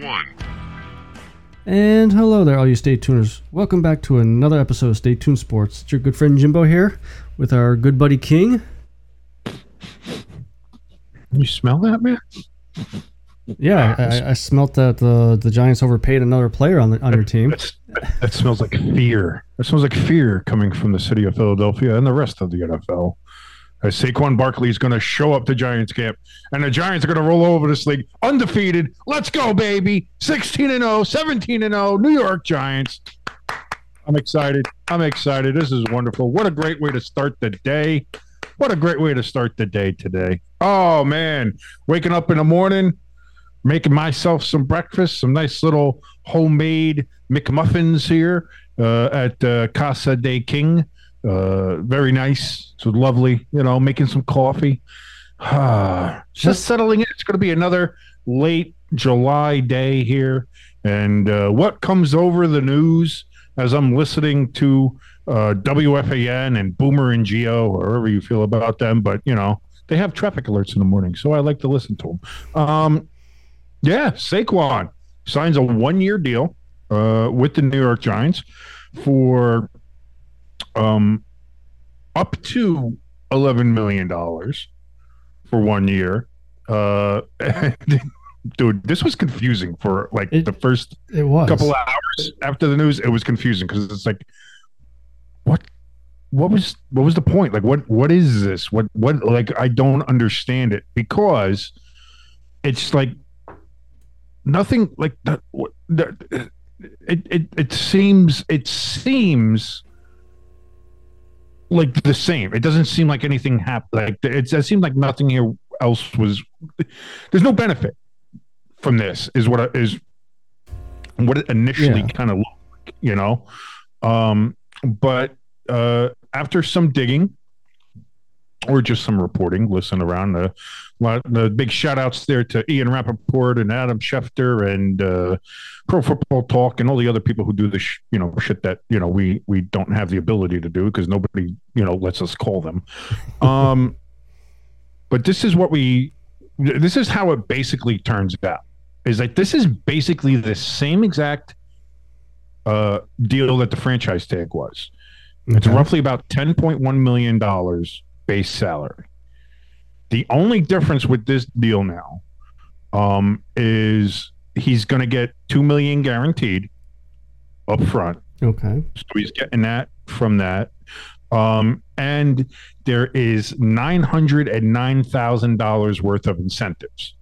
one. And hello there, all you Stay Tuners. Welcome back to another episode of Stay Tuned Sports. It's your good friend Jimbo here with our good buddy King. You smell that, man? Yeah, I, I, I smelt that the the Giants overpaid another player on the on your team. That smells like fear. That smells like fear coming from the city of Philadelphia and the rest of the NFL. As Saquon Barkley is going to show up to Giants camp, and the Giants are going to roll over this league undefeated. Let's go, baby! 16 and 0, 17 and 0, New York Giants. I'm excited. I'm excited. This is wonderful. What a great way to start the day. What a great way to start the day today. Oh man, waking up in the morning, making myself some breakfast, some nice little homemade McMuffins here uh, at uh, Casa de King. Uh, very nice. So lovely, you know, making some coffee. Just settling in. It's going to be another late July day here. And uh, what comes over the news as I'm listening to uh, WFAN and Boomer and Gio, or wherever you feel about them, but you know, they have traffic alerts in the morning, so I like to listen to them. Um, yeah, Saquon signs a one year deal uh, with the New York Giants for um, up to eleven million dollars for one year. Uh, dude, this was confusing for like It- the first It was. couple of hours after the news. It was confusing because it's like, what, what was what was the point? Like, what what is this? What what like I don't understand it because it's like nothing like that- It it it seems it seems like the same. It doesn't seem like anything happened. Like it's, it seemed like nothing here else was. There's no benefit from this. Is what I- is what it initially Yeah. kind of looked like, you know. Um, but uh, after some digging or just some reporting, listen around the the big shout outs there to Ian Rapoport and Adam Schefter and uh, Pro Football Talk and all the other people who do this, sh- you know, shit that you know we we don't have the ability to do because nobody you know lets us call them. Um, but this is what we, this is how it basically turns out. Is like this is basically the same exact uh, deal that the franchise tag was. It's roughly about ten point one million dollars base salary. The only difference with this deal now um, is he's going to get two million guaranteed up front. Okay. So he's getting that from that. Um, and there is nine hundred and nine thousand dollars worth of incentives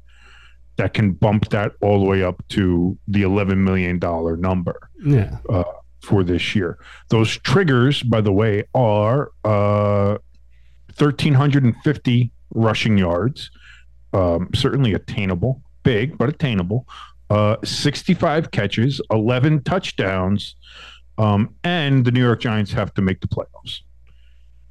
that can bump that all the way up to the eleven million dollar number. Yeah. for this year. Those triggers, by the way, are uh, 1,350 rushing yards, um, certainly attainable, big, but attainable. Uh, 65 catches, 11 touchdowns, um, and the New York Giants have to make the playoffs.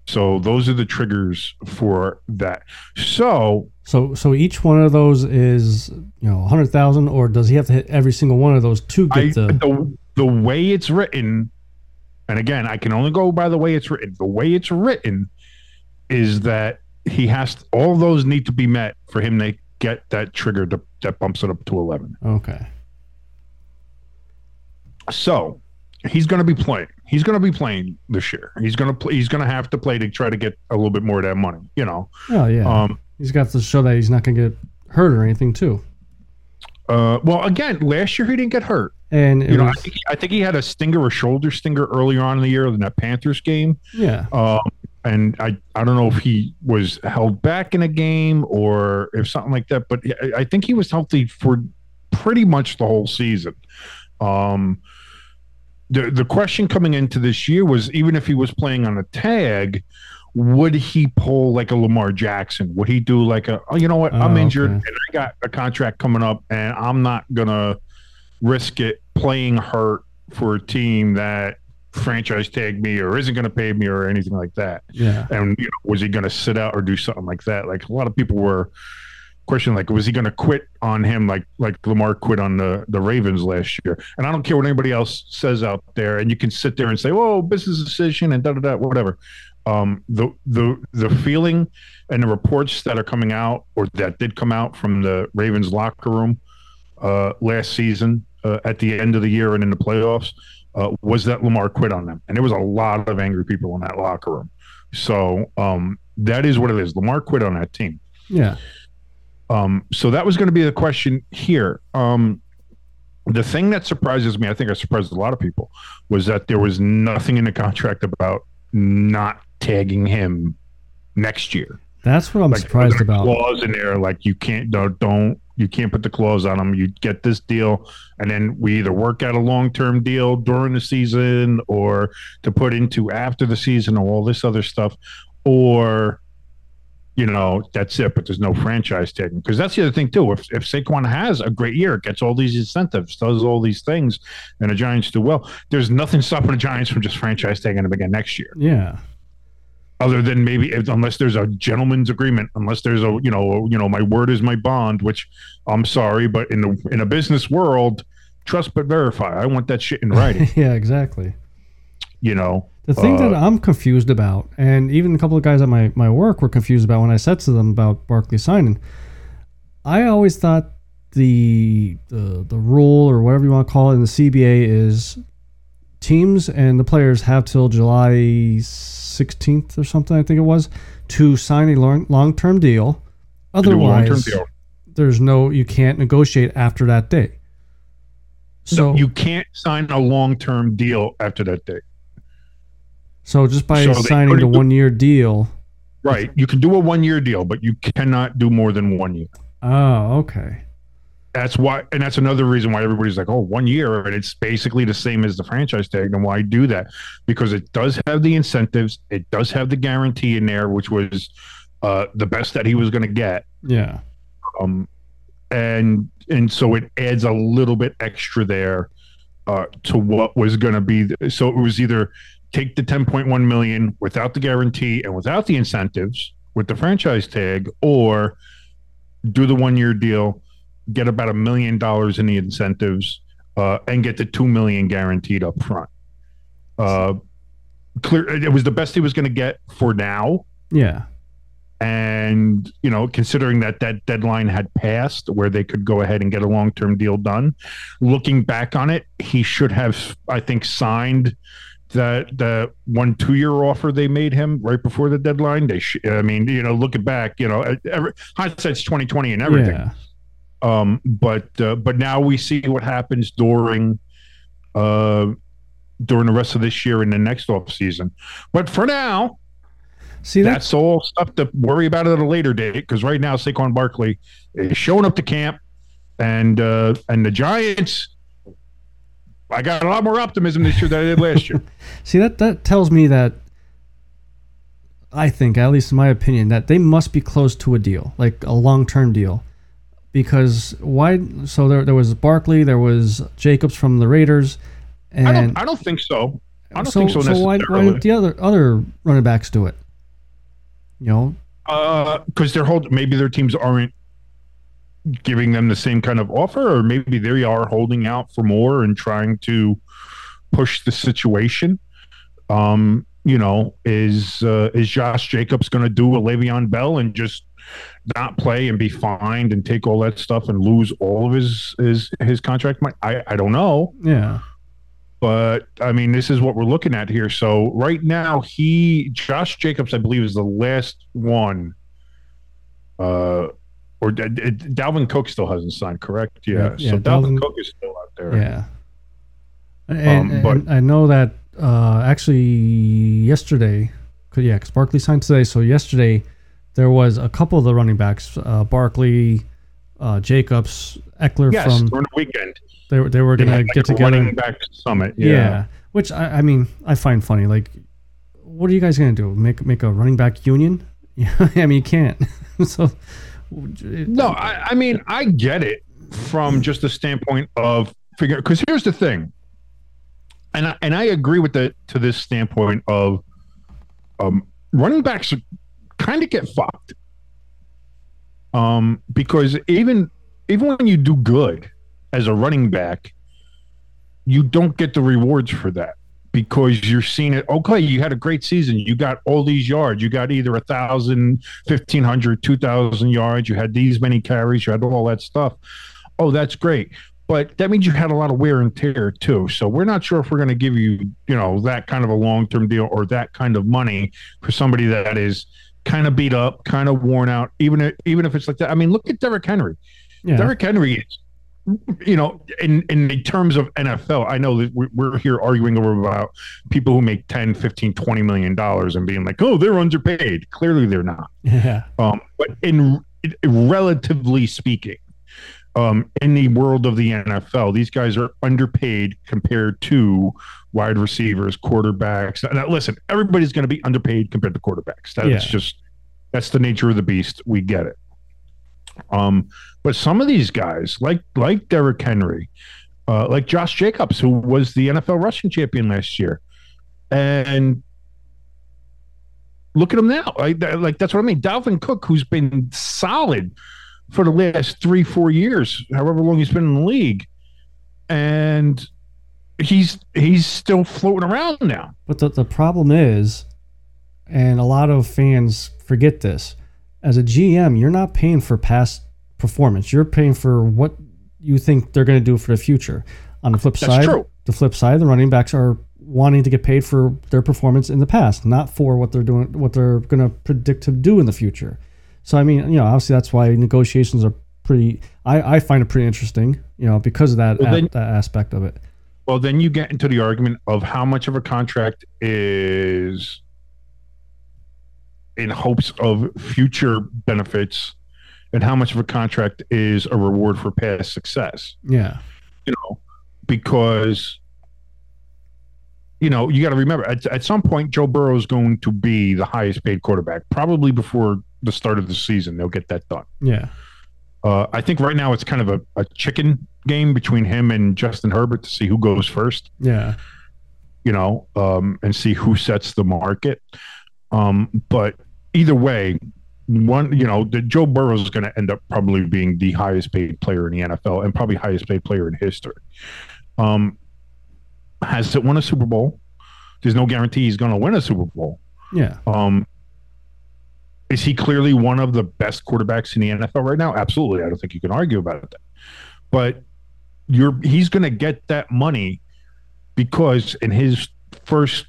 So those are the triggers for that. So So so each one of those is you know hundred thousand, or does he have to hit every single one of those to get I, the? the the way it's written, and again, I can only go by the way it's written. The way it's written is that he has all those need to be met for him to get that trigger to, that bumps it up to eleven. Okay. So he's going to be playing. He's going to be playing this year. He's going to play. He's going to have to play to try to get a little bit more of that money. You know. Oh yeah. Um. he's got to show that he's not going to get hurt or anything too. Uh. Well, again, last year he didn't get hurt. And You know, I think, he, I think he had a stinger or shoulder stinger earlier on in the year in that Panthers game. yeah. Um, and I, I don't know if he was held back in a game or if something like that, but I, I think he was healthy for pretty much the whole season. Um, the the question coming into this year was even if he was playing on a tag, would he pull like a Lamar Jackson? Would he do like a oh you know what I'm Oh, injured okay. and I got a contract coming up and I'm not gonna risk it playing hurt for a team that franchise tag me or isn't going to pay me or anything like that. Yeah. And you know, was he going to sit out or do something like that? Like a lot of people were questioning, like, was he going to quit on him, like like Lamar quit on the the Ravens last year? And I don't care what anybody else says out there, and you can sit there and say, "Oh, business decision," and da da da, whatever. Um, the the the feeling and the reports that are coming out, or that did come out from the Ravens locker room uh, last season uh, at the end of the year and in the playoffs uh, was that Lamar quit on them, and there was a lot of angry people in that locker room. So um, that is what it is. Lamar quit on that team. Yeah. Um, so that was going to be the question here. Um, the thing that surprises me, I think I surprised a lot of people, was that there was nothing in the contract about not tagging him next year. That's what I'm Like surprised about. clause in there, like you can't don't, don't you can't put the clause on them. You get this deal, and then we either work out a long term deal during the season, or to put into after the season, or all this other stuff, or you know that's it. But there's no franchise tagging because that's the other thing too. If if Saquon has a great year, gets all these incentives, does all these things, and the Giants do well, there's nothing stopping the Giants from just franchise tagging him again next year Yeah. Other than maybe if, unless there's a gentleman's agreement unless there's a you know you know my word is my bond which i'm sorry but in the in a business world trust but verify i want that shit in writing yeah. Exactly. you know The thing that Uh, I'm confused about, and even a couple of guys at my, my work were confused about when I said to them about Barkley signing, I always thought the the the rule or whatever you want to call it in the CBA is teams and the players have till July 16th or something, I think it was, to sign a long long term deal. to do a long-term Otherwise, deal. there's no you can't negotiate after that date. So you can't sign a long-term deal after that date so just by So signing the one year deal. right you can do a one-year deal but you cannot do more than one year Oh, okay. That's why and that's another reason why everybody's like oh one year and it's basically the same as the franchise tag and why do that because it does have the incentives it does have the guarantee in there which was uh, the best that he was going to get Yeah. um, and and so it adds a little bit extra there uh, to what was going to be so it was either take the 10.1 million without the guarantee and without the incentives with the franchise tag or do the one year deal get about a million dollars in the incentives uh, and get the 2 million guaranteed up front uh, clear it was the best he was going to get for now Yeah. and you know considering that that deadline had passed where they could go ahead and get a long-term deal done looking back on it he should have i think signed that the one two-year offer they made him right before the deadline they sh- i mean you know looking back you know every, hindsight's 2020 and everything Yeah. Um but uh, but now we see what happens during uh during the rest of this year and the next off season but for now See that's that's all stuff to worry about at a later date because right now Saquon Barkley is showing up to camp, and uh, and the Giants I got a lot more optimism this year than I did last year. See that that tells me that I think, at least in my opinion, that they must be close to a deal, like a long term deal. Because why? So there, there was Barkley, there was Jacobs from the Raiders, and I don't. I don't think so. I don't so, think so, so why, why don't the other other running backs do it? You know, because they're hold maybe their teams aren't giving them the same kind of offer, or maybe they are holding out for more and trying to push the situation. Um, you know, is uh, is Josh Jacobs going to do a Le'Veon Bell and just not play and be fined and take all that stuff and lose all of his his his contract money? I I don't know yeah, but I mean, this is what we're looking at here. So right now, he Josh Jacobs, I believe, is the last one. Uh, or D- D- Dalvin Cook still hasn't signed, correct? Yeah. Yeah, yeah, so Dalvin, Dalvin- Cook is still out there. yeah. And, Um, but- and I know that uh, actually yesterday, 'cause- yeah, because Barkley signed today. So yesterday, there was a couple of the running backs, uh, Barkley, uh, Jacobs, Ekeler Yes, from during the weekend. they, were- they were gonna like, get together. running back summit. Yeah. Yeah. Which I, I mean, I find funny. Like, what are you guys gonna do? Make make a running back union? Yeah, I mean, you can't. so, it- No, I, I mean I get it from just the standpoint of figure. Because here's the thing, and I, and I agree with the to this standpoint of um, running backs kind of get fucked. Um, because even even when you do good as a running back, you don't get the rewards for that because you're seeing it. Okay, you had a great season. You got all these yards. You got either a thousand, fifteen hundred, two thousand yards. You had these many carries. You had all that stuff. Oh, that's great. But that means you had a lot of wear and tear too. So we're not sure if we're going to give you, you know, that kind of a long term deal or that kind of money for somebody that is kind of beat up, kind of worn out. Even if, even if it's like that. I mean, look at Derrick Henry. yeah, Derrick Henry is, you know, in in the terms of NFL, I know that we- we're here arguing over about people who make 10, 15, 20 million dollars and being like, oh, they're underpaid. Clearly, they're not. yeah, Um, but in, in relatively speaking, um, in the world of the NFL, these guys are underpaid compared to wide receivers, quarterbacks. Now, listen, everybody's going to be underpaid compared to quarterbacks. That's Yeah. just that's the nature of the beast. We get it. Um, but some of these guys, like like Derrick Henry, uh, like Josh Jacobs, who was the NFL rushing champion last year, and look at him now. Like, that- like that's what I mean. Dalvin Cook, who's been solid for the last three, four years, however long he's been in the league, and he's he's still floating around now. But the, the problem is, and a lot of fans forget this, as a GM, you're not paying for past performance. You're paying for what you think they're going to do for the future. On the flip That's side, true. the flip side, the running backs are wanting to get paid for their performance in the past, not for what they're doing, what they're going to predict to do in the future. So I mean, you know, obviously that's why negotiations are pretty. I, I find it pretty interesting, you know, because of that Well, a- that aspect of it. Well, then you get into the argument of how much of a contract is in hopes of future benefits and how much of a contract is a reward for past success. Yeah, You know, because you know, you got to remember at, at some point Joe Burrow is going to be the highest paid quarterback, probably before the start of the season. They'll get that done. yeah, Uh, I think right now it's kind of a, a chicken game between him and Justin Herbert to see who goes first yeah, you know, um, and see who sets the market. Um, but either way, one, you know, the Joe Burrow is going to end up probably being the highest paid player in the NFL and probably highest paid player in history. Um, has it won a Super Bowl? There's no guarantee he's going to win a Super Bowl. yeah. Um, is he clearly one of the best quarterbacks in the NFL right now? Absolutely. I don't think you can argue about that. But you're he's going to get that money because in his first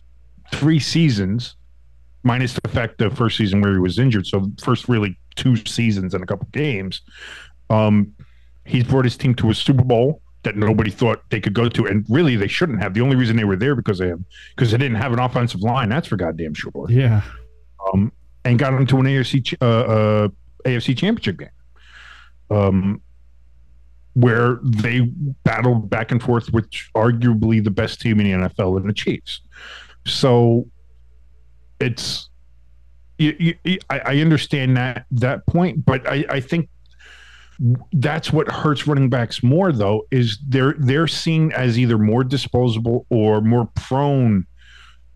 three seasons, minus the fact the first season where he was injured, so first really two seasons and a couple games, um, he's brought his team to a Super Bowl that nobody thought they could go to, and really they shouldn't have. The only reason they were there because of him, because they didn't have an offensive line. That's for goddamn sure Yeah, um, and got him to an AFC uh, uh, AFC championship game. Um, where they battled back and forth with arguably the best team in the NFL in the Chiefs. So it's you, you, I, I understand that that point, but I, I think that's what hurts running backs more though is they're they're seen as either more disposable or more prone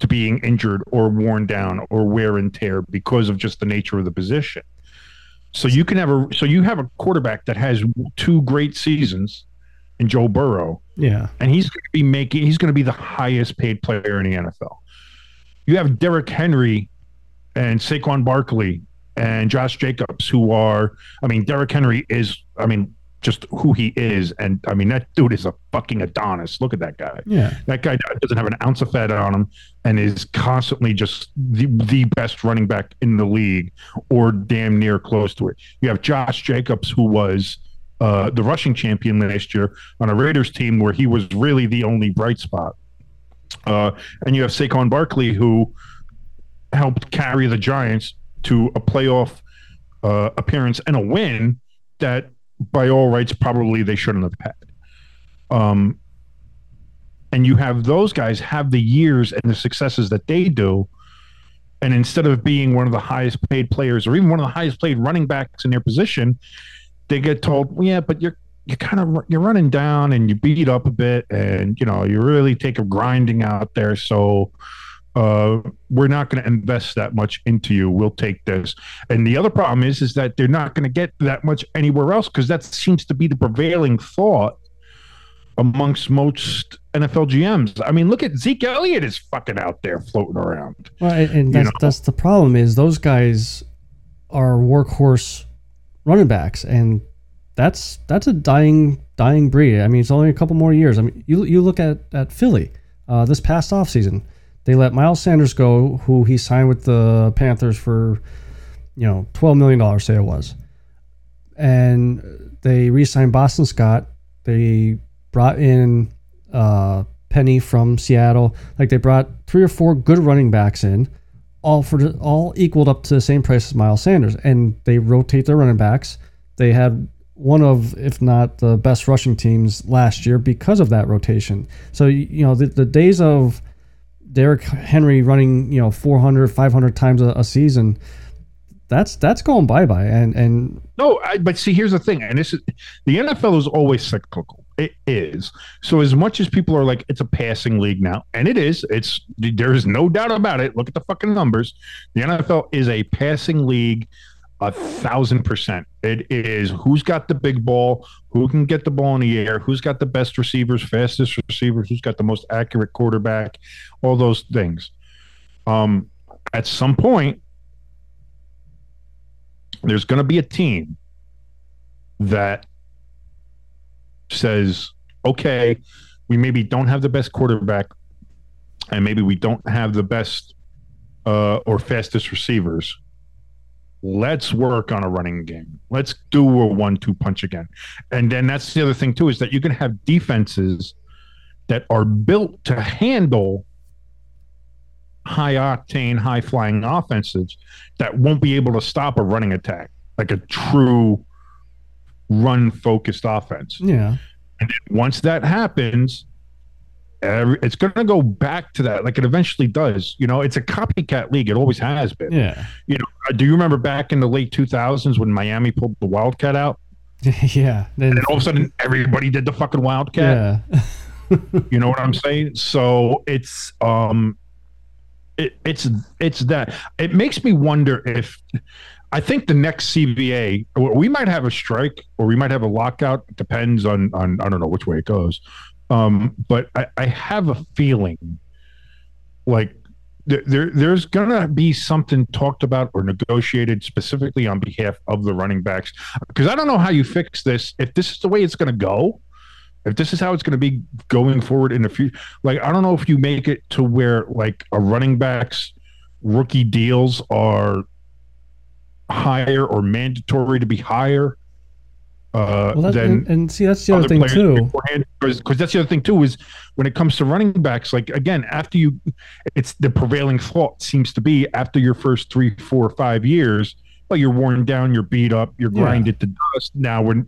to being injured or worn down or wear and tear because of just the nature of the position. So you can have a so you have a quarterback that has two great seasons in Joe Burrow, Yeah. and he's going to be making he's going to be the highest paid player in the NFL. You have Derrick Henry and Saquon Barkley and Josh Jacobs, who are I mean Derrick Henry is I mean just who he is, and I mean that dude is a fucking Adonis. Look at that guy. Yeah. That guy doesn't have an ounce of fat on him and is constantly just the, the best running back in the league or damn near close to it. You have Josh Jacobs, who was uh, the rushing champion last year on a Raiders team where he was really the only bright spot. Uh, and you have Saquon Barkley, who helped carry the Giants to a playoff uh, appearance and a win that, by all rights, probably they shouldn't have had. Um, and you have those guys have the years and the successes that they do. And instead of being one of the highest paid players or even one of the highest paid running backs in their position, they get told, yeah, but you're you're kind of you're running down and you beat up a bit and you know you really take a grinding out there so uh, we're not going to invest that much into you we'll take this and the other problem is is that they're not going to get that much anywhere else because that seems to be the prevailing thought amongst most NFL GMs. I mean, look at Zeke Elliott is fucking out there floating around. Well, and, and You that's, know? that's the problem is those guys are workhorse running backs, and that's that's a dying dying breed. I mean, it's only a couple more years. I mean, you you look at at Philly uh, this past offseason. They let Miles Sanders go, who he signed with the Panthers for, you know, twelve million dollars, say it was, and they re-signed Boston Scott. They brought in uh, Penny from Seattle. Like they brought three or four good running backs in, all for all equaled up to the same price as Miles Sanders, and they rotate their running backs. They had one of, if not the best rushing teams last year because of that rotation. So you know the, the days of Derrick Henry running you know 400, 500 times a, a season. That's that's going bye bye, and and No, I, but see, here's the thing, and this is the NFL is always cyclical. It is. So as much as people are like, it's a passing league now, and it is. It's there is no doubt about it. Look at the fucking numbers. The NFL is a passing league, a thousand percent. It is who's got the big ball, who can get the ball in the air, who's got the best receivers, fastest receivers, who's got the most accurate quarterback, all those things. Um, at some point, there's going to be a team that says, okay, we maybe don't have the best quarterback and maybe we don't have the best uh, or fastest receivers. Let's work on a running game. Let's do a one two punch again. And then that's the other thing, too, is that you can have defenses that are built to handle high octane, high flying offenses that won't be able to stop a running attack, like a true run focused offense. yeah, And then once that happens, every, it's going to go back to that, like it eventually does. You know, it's a copycat league. It always has been. yeah, You know, uh, do you remember back in the late 2000s when Miami pulled the Wildcat out? yeah. Then And all of a sudden, everybody did the fucking Wildcat. yeah, You know what I'm saying? So it's um it, it's it's that it makes me wonder if I think the next CBA we might have a strike or we might have a lockout. It depends on on I don't know which way it goes. Um, but I, I have a feeling like there, there there's gonna be something talked about or negotiated specifically on behalf of the running backs. Because I don't know how you fix this. If this is the way it's gonna go if this is how it's going to be going forward in the future like i don't know if you make it to where like a running backs rookie deals are higher or mandatory to be higher uh well, that, than and, and see that's the other other thing too. because that's the other thing too is when it comes to running backs like again after you it's the prevailing thought seems to be after your first three four five years well, you're worn down, you're beat up, you're Yeah. grinded to dust. Now, when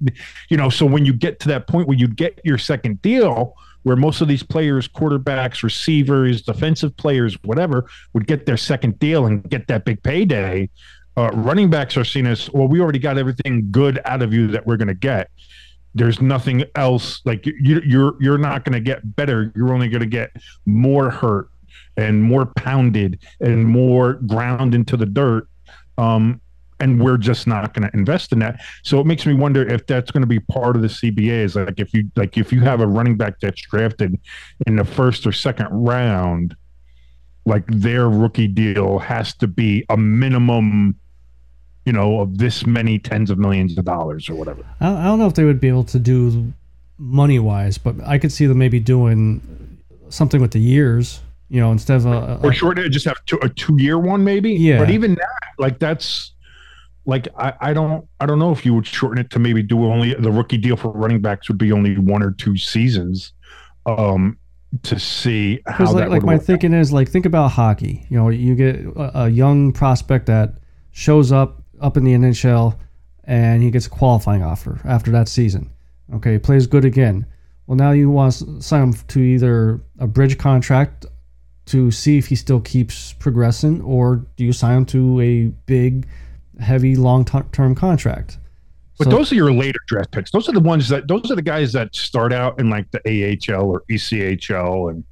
you know, so when you get to that point where you get your second deal, where most of these players, quarterbacks, receivers, defensive players, whatever, would get their second deal and get that big payday. Uh, running backs are seen as well. We already got everything good out of you that we're going to get. There's nothing else. Like you, you're you're not going to get better. You're only going to get more hurt and more pounded and more ground into the dirt. Um, and we're just not going to invest in that. So it makes me wonder if that's going to be part of the CBA. Is like if you like if you have a running back that's drafted in the first or second round, like their rookie deal has to be a minimum, you know, of this many tens of millions of dollars or whatever. I, don't know if they would be able to do money wise, but I could see them maybe doing something with the years. You know, instead of a, or a short just have two, a two year one maybe Yeah. but even that like that's like I, I don't i don't know if you would shorten it to maybe do only the rookie deal for running backs would be only one or two seasons um to see how that like, like my thinking is like think about hockey. You know, you get a, a young prospect that shows up up in the NHL and he gets a qualifying offer after that season. Okay, plays good again. Well, now you want to sign him to either a bridge contract to see if he still keeps progressing, or do you sign him to a big, heavy, long-term contract? But So- those are your later draft picks. Those are the ones that those are the guys that start out in like the AHL or ECHL and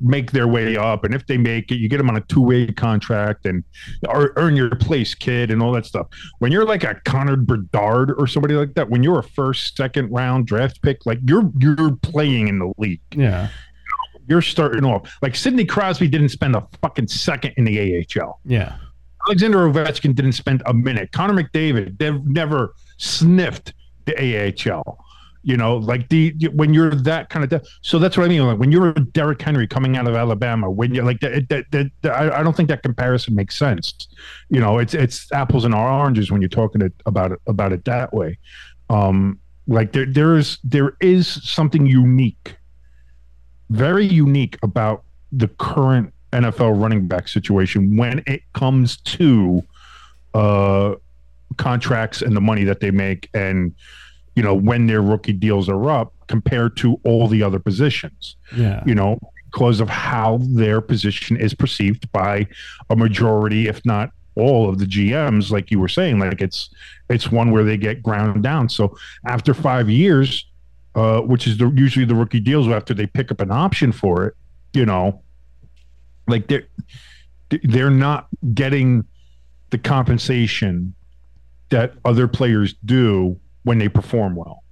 make their way up. And if they make it, you get them on a two way contract and earn your place, kid, and all that stuff. When you're like a Connor Bedard or somebody like that, when you're a first, second round draft pick, like you're you're playing in the league. Yeah, You're starting off. Like Sidney Crosby didn't spend a fucking second in the AHL. yeah, Alexander Ovechkin didn't spend a minute. Connor McDavid they've never sniffed the AHL. You know, like the when you're that kind of de- so that's what I mean. Like when you're Derrick Henry coming out of Alabama, when you're like that, that, that, I, I don't think that comparison makes sense. You know, it's it's apples and oranges when you're talking it, about it about it that way. Um, like there there is there is something unique, very unique about the current NFL running back situation when it comes to uh, contracts and the money that they make, and you know when their rookie deals are up compared to all the other positions. yeah. You know, because of how their position is perceived by a majority, if not all of the GMs, like you were saying, like it's it's one where they get ground down. So after five years, uh, which is the, usually the rookie deals after they pick up an option for it, you know, like they're they're not getting the compensation that other players do when they perform well.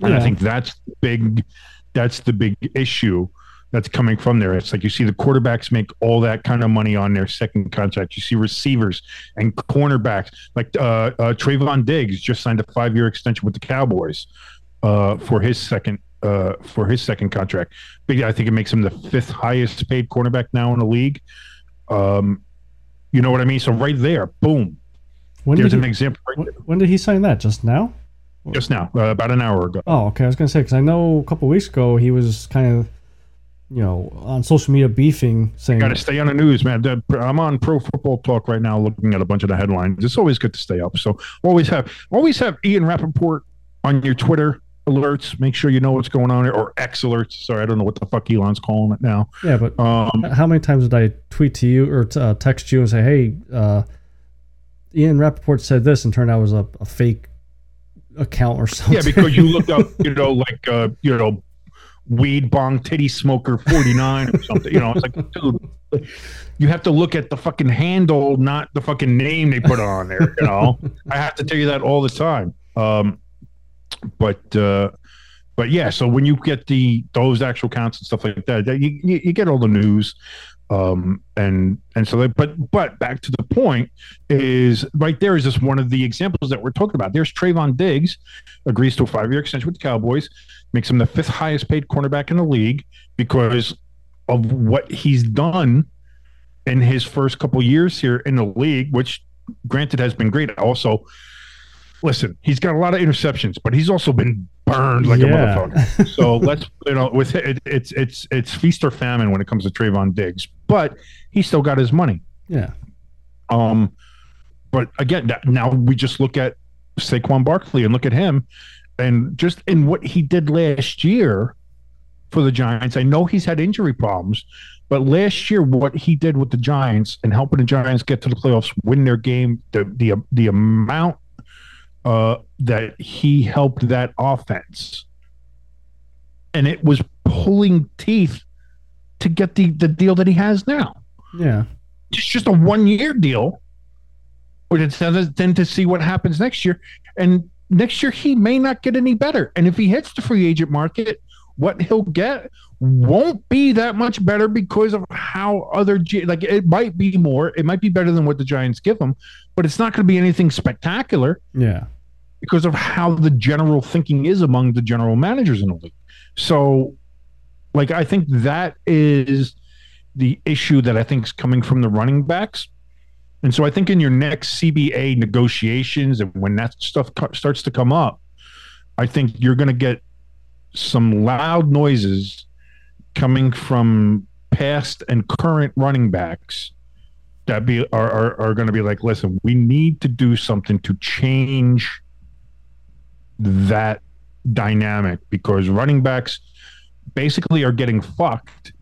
And I think that's the big that's the big issue that's coming from there. It's like you see the quarterbacks make all that kind of money on their second contract. You see receivers and cornerbacks like uh, uh, Trevon Diggs just signed a five year extension with the Cowboys uh, for his second uh, for his second contract. Big, I think it makes him the fifth highest paid cornerback now in the league. Um, you know what I mean? So right there, boom. When There's did an he, example right when, when did he sign that? Just now? just now, uh, about an hour ago. Oh, okay. I was gonna say because I know a couple weeks ago he was kind of, you know, on social media beefing, saying, Got to stay on the news, man. I'm on Pro Football Talk right now, looking at a bunch of the headlines. It's always good to stay up. So always have always have Ian Rapoport on your Twitter alerts. Make sure you know what's going on there, or X alerts. Sorry, I don't know what the fuck Elon's calling it now. "Yeah, but Um, how many times did I tweet to you or t- uh, text you and say, hey, uh, Ian Rapoport said this, and turned out it was a, a fake account or something? yeah, because you looked up, you know, like uh, you know, weed bong titty smoker 49 or something. You know, it's like, dude, you have to look at the fucking handle, not the fucking name they put on there. You know, I have to tell you that all the time. Um, but uh, but yeah, so when you get the those actual counts and stuff like that, you, you, you get all the news. Um, and and so they, but but back to the point is right there is just one of the examples that we're talking about. There's Trevon Diggs agrees to a five year extension with the Cowboys, makes him the fifth highest paid cornerback in the league because of what he's done in his first couple years here in the league, which granted has been great. Also, listen, he's got a lot of interceptions, but he's also been burned like a motherfucker. So let's you know with it, it's it's it's feast or famine when it comes to Trevon Diggs, but he still got his money. yeah. Um, but again, that, now we just look at Saquon Barkley and look at him, and just in what he did last year for the Giants. I know he's had injury problems, but last year what he did with the Giants and helping the Giants get to the playoffs, win their game, the the the amount uh, that he helped that offense, and it was pulling teeth to get the the deal that he has now. Yeah. It's just a one year deal. But it's then to see what happens next year. And next year he may not get any better. And if he hits the free agent market, what he'll get won't be that much better because of how other G- like it might be more. It might be better than what the Giants give him, but it's not going to be anything spectacular Yeah. Because of how the general thinking is among the general managers in the league. So, like, I think that is the issue that I think is coming from the running backs. And so I think in your next CBA negotiations and when that stuff co- starts to come up, I think you're going to get some loud noises coming from past and current running backs that be are are, are going to be like, listen, we need to do something to change that dynamic because running backs basically are getting fucked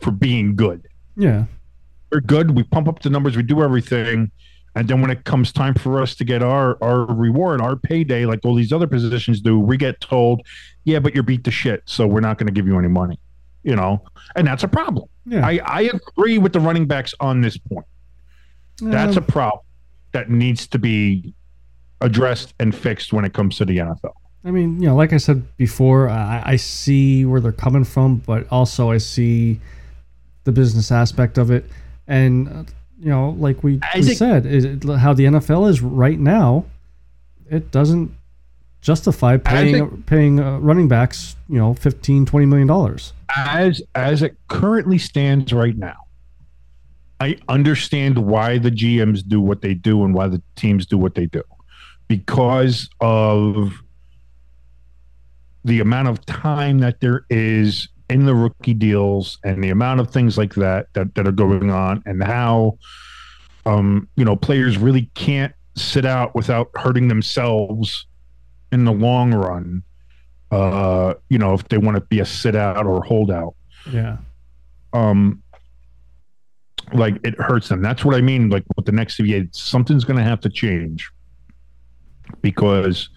for being good. Yeah. We're good. We pump up the numbers. We do everything. And then when it comes time for us to get our our reward, our payday, like all these other positions do, we get told, "Yeah, but you're beat to shit, so we're not going to give you any money." You know, and that's a problem. Yeah. I I agree with the running backs on this point. That's a Um, problem that needs to be addressed and fixed when it comes to the NFL. I mean, you know, like I said before, I, I see where they're coming from, but also I see the business aspect of it. And, uh, you know, like we, we it- said, is it, how the NFL is right now, it doesn't justify paying paying uh, running backs, you know, 15, 20 million dollars. as as it currently stands right now i understand why the gms do what they do and why the teams do what they do because of the amount of time that there is in the rookie deals and the amount of things like that that, that are going on and how um you know players really can't sit out without hurting themselves in the long run uh, you know, if they want to be a sit out or hold out. Yeah. Um, like it hurts them. That's what I mean. Like with the next CBA, something's going to have to change because,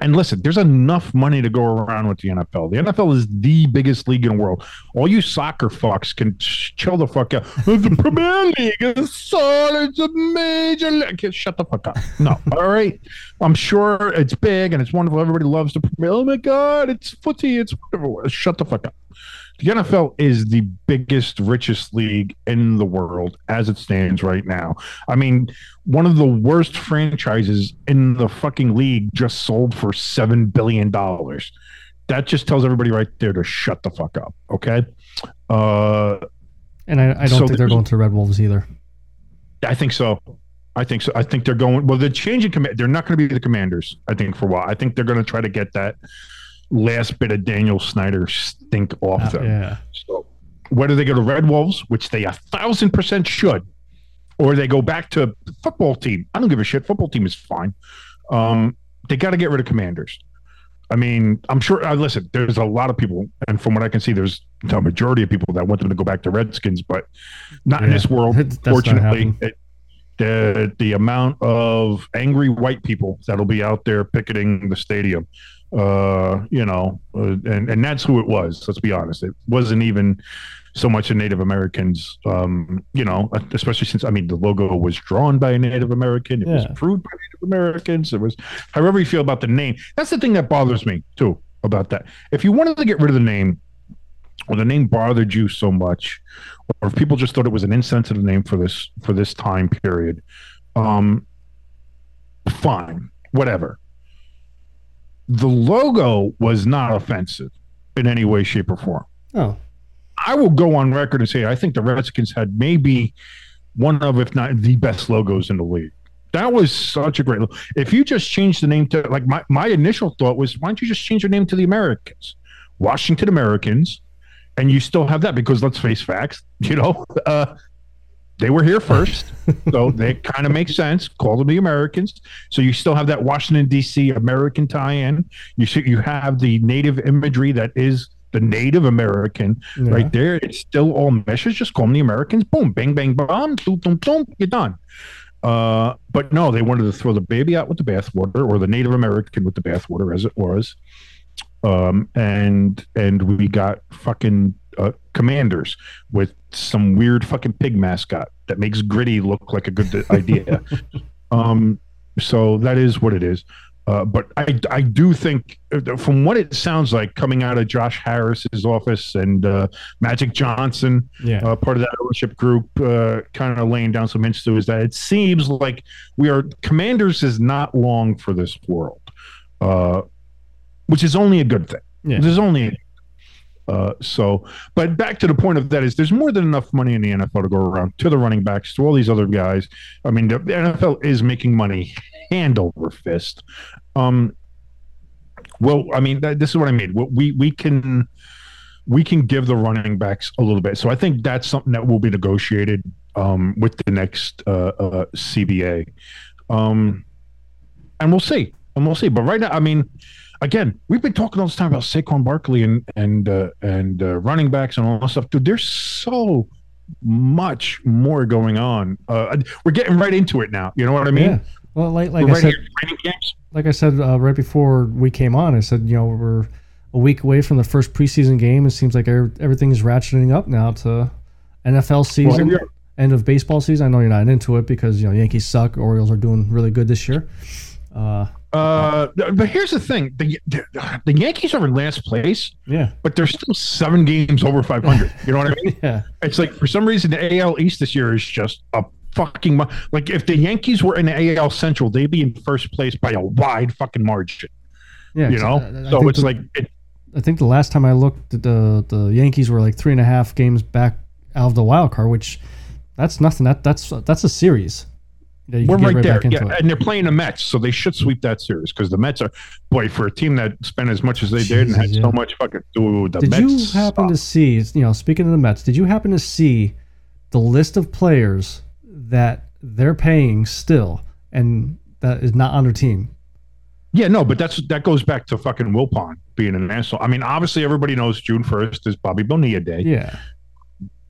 and listen, there's enough money to go around with the NFL. The NFL is the biggest league in the world. All you soccer fucks can chill the fuck out. the Premier League is solid. It's a major league. Shut the fuck up. No. All right. I'm sure it's big and it's wonderful. Everybody loves the Premier. Oh my God, it's footy. It's whatever. Shut the fuck up. The NFL is the biggest, richest league in the world as it stands right now. I mean, one of the worst franchises in the fucking league just sold for seven billion dollars. That just tells everybody right there to shut the fuck up. Okay. Uh, And I, I don't So think they're the- going to Red Wolves either. I think so. I think so. I think they're going. Well, the change in command. They're not going to be the commanders. I think for a while. I think they're going to try to get that last bit of Daniel Snyder stink off Uh, them. yeah. So whether they go to Red Wolves, which they a thousand percent should, or they go back to football team, I don't give a shit. Football team is fine. Um, they got to get rid of Commanders. I mean, I'm sure. Uh, listen, there's a lot of people, and from what I can see, there's a majority of people that want them to go back to Redskins, but not in this world. Fortunately, it, the the amount of angry white people that'll be out there picketing the stadium uh you know uh, and and that's who it was let's be honest. It wasn't even so much the native americans um you know especially since i mean the logo was drawn by a native american. It was approved by native americans. It was however you feel about the name. That's the thing that bothers me too about that. If you wanted to get rid of the name or the name bothered you so much or if people just thought it was an insensitive name for this for this time period um fine whatever the logo was not offensive in any way shape or form. Oh, i will go on record and say i think the redskins had maybe one of if not the best logos in the league. That was such a great look. if you just change the name to like my, my initial thought was why don't you just change your name to the americans? Washington americans. And you still have that because let's face facts you know uh they were here first, so they kind of make sense. Call them the Americans. So you still have that Washington D.C. American tie-in. You see, you have the native imagery that is the Native American Yeah. right there. It's still all meshes. Just call them the Americans. Boom, bang, bang, bomb, boom, boom, boom. You're done. Uh, but no, they wanted to throw the baby out with the bathwater, or the Native American with the bathwater, as it was. Um, and and we got fucking uh, commanders with some weird fucking pig mascot that makes Gritty look like a good idea. um, so that is what it is. Uh, but I, I do think, uh, from what it sounds like coming out of Josh Harris's office and uh, Magic Johnson, Yeah. uh, part of that ownership group, uh, kind of laying down some hints to is that it seems like we are Commanders is not long for this world, uh, which is only a good thing. Yeah. There's only uh, so, but back to the point of that is there's more than enough money in the NFL to go around to the running backs, to all these other guys. I mean, the NFL is making money hand over fist. Um, well, I mean, this is what I mean. We we can we can give the running backs a little bit. So I think that's something that will be negotiated um, with the next uh, uh, CBA, um, and we'll see, and we'll see. But right now, I mean, again, we've been talking all this time about Saquon Barkley and and uh, and uh, running backs and all that stuff. Dude, there's so much more going on. Uh, we're getting right into it now. You know what I mean? yeah. Well, like like I right said, here, training camps. like I said uh, right before we came on, I said you know we're a week away from the first preseason game. It seems like every- everything is ratcheting up now to NFL season, we are- end of baseball season. I know you're not into it because you know Yankees suck. Orioles are doing really good this year. Uh, Uh, but here's the thing: the, the the Yankees are in last place, yeah, but they're still seven games over 500. You know what I mean? yeah, It's like for some reason the AL East this year is just a fucking like if the Yankees were in the AL Central, they'd be in first place by a wide fucking margin. yeah. You know, I- I so it's the- like it, I think the last time I looked, the the Yankees were like three and a half games back out of the wild card, which that's nothing. That that's that's a series. We're get right, there, yeah, it. and they're playing the Mets, so they should sweep that series because the Mets are boy for a team that spent as much as they did and had Jesus, so yeah. much fucking. Dude, the Did Mets you happen to see? You know, speaking of the Mets, did you happen to see the list of players that they're paying still, and that is not on their team? Yeah, no, but that's that goes back to fucking Wilpon being an asshole. I mean, obviously everybody knows June first is Bobby Bonilla Day. Yeah,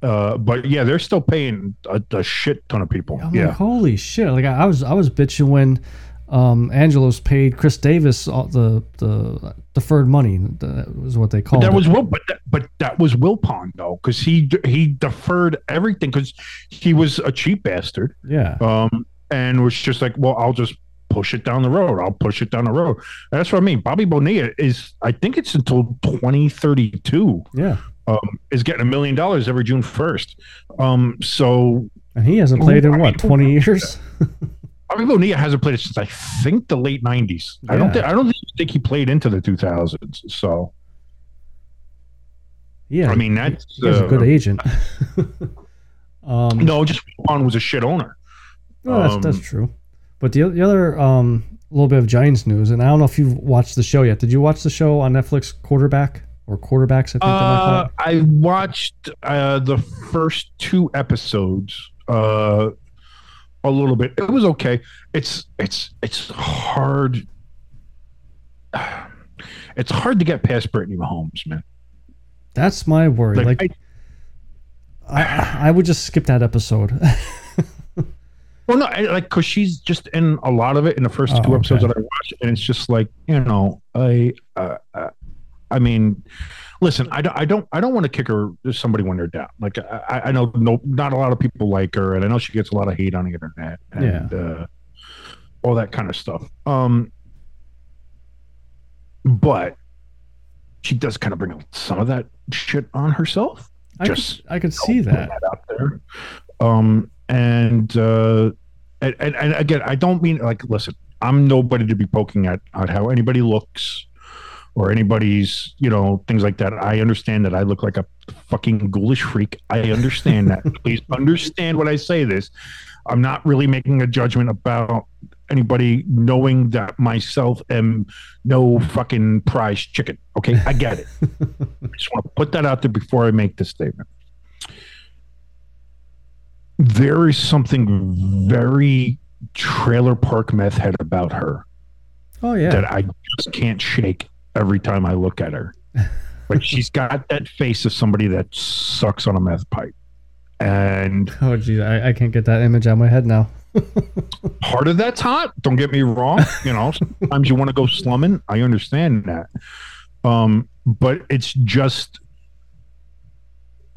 Uh, but yeah, they're still paying a, a shit ton of people. I'm yeah, like, holy shit! Like I, I was, I was bitching when um, Angelos paid Chris Davis all the the deferred money. That was what they called that it. was Will, but that, but that was Wilpon though, because he he deferred everything because he was a cheap bastard. yeah. um, and was just like, well, I'll just push it down the road. I'll push it down the road. That's what I mean. Bobby Bonilla is, I think it's until 2032, Yeah, um, is getting a million dollars every June 1st. Um, so and he hasn't played in I what mean, twenty years. Bobby Bonilla hasn't played it since I think the late 90s. I don't think I don't think he played into the 2000s. So yeah, I mean that's he's a uh, good agent. um, no, just Wilpon was a shit owner. No, that's that's Um, true. But the the other um little bit of Giants news, and I don't know if you've watched the show yet. Did you watch the show on Netflix, Quarterback or Quarterbacks? I think they might call Uh. I watched uh, the first two episodes uh, a little bit. It was okay. It's it's it's hard. It's hard to get past Brittany Mahomes, man. That's my worry. Like, Like, I, I, I would just skip that episode. well, no, I, like because she's just in a lot of it in the first Oh, two episodes okay. that I watched, and it's just like you know, I, uh, uh, I mean, listen, I don't, I don't, I don't want to kick her somebody when they're down. Like I, I- know no, not a lot of people like her, and I know she gets a lot of hate on the internet, and uh, all that kind of stuff. Um, but she does kind of bring some of that shit on herself. I could, Just I could see put that. out there. Um, and, uh, and, and, and again, I don't mean like, listen, I'm nobody to be poking at, at how anybody looks or anybody's, you know, things like that. I understand that I look like a fucking ghoulish freak. I understand that. Please understand when I say this. I'm not really making a judgment about anybody knowing that myself am no fucking prize chicken. Okay, I get it. I just want to put that out there before I make this statement. there is something very trailer park meth head about her Oh yeah. that I just can't shake every time I look at her. Like she's got that face of somebody that sucks on a meth pipe. And oh geez, I, I can't get that image out of my head now. part of that's hot. Don't get me wrong. You know, sometimes you want to go slumming. I understand that. Um, but it's just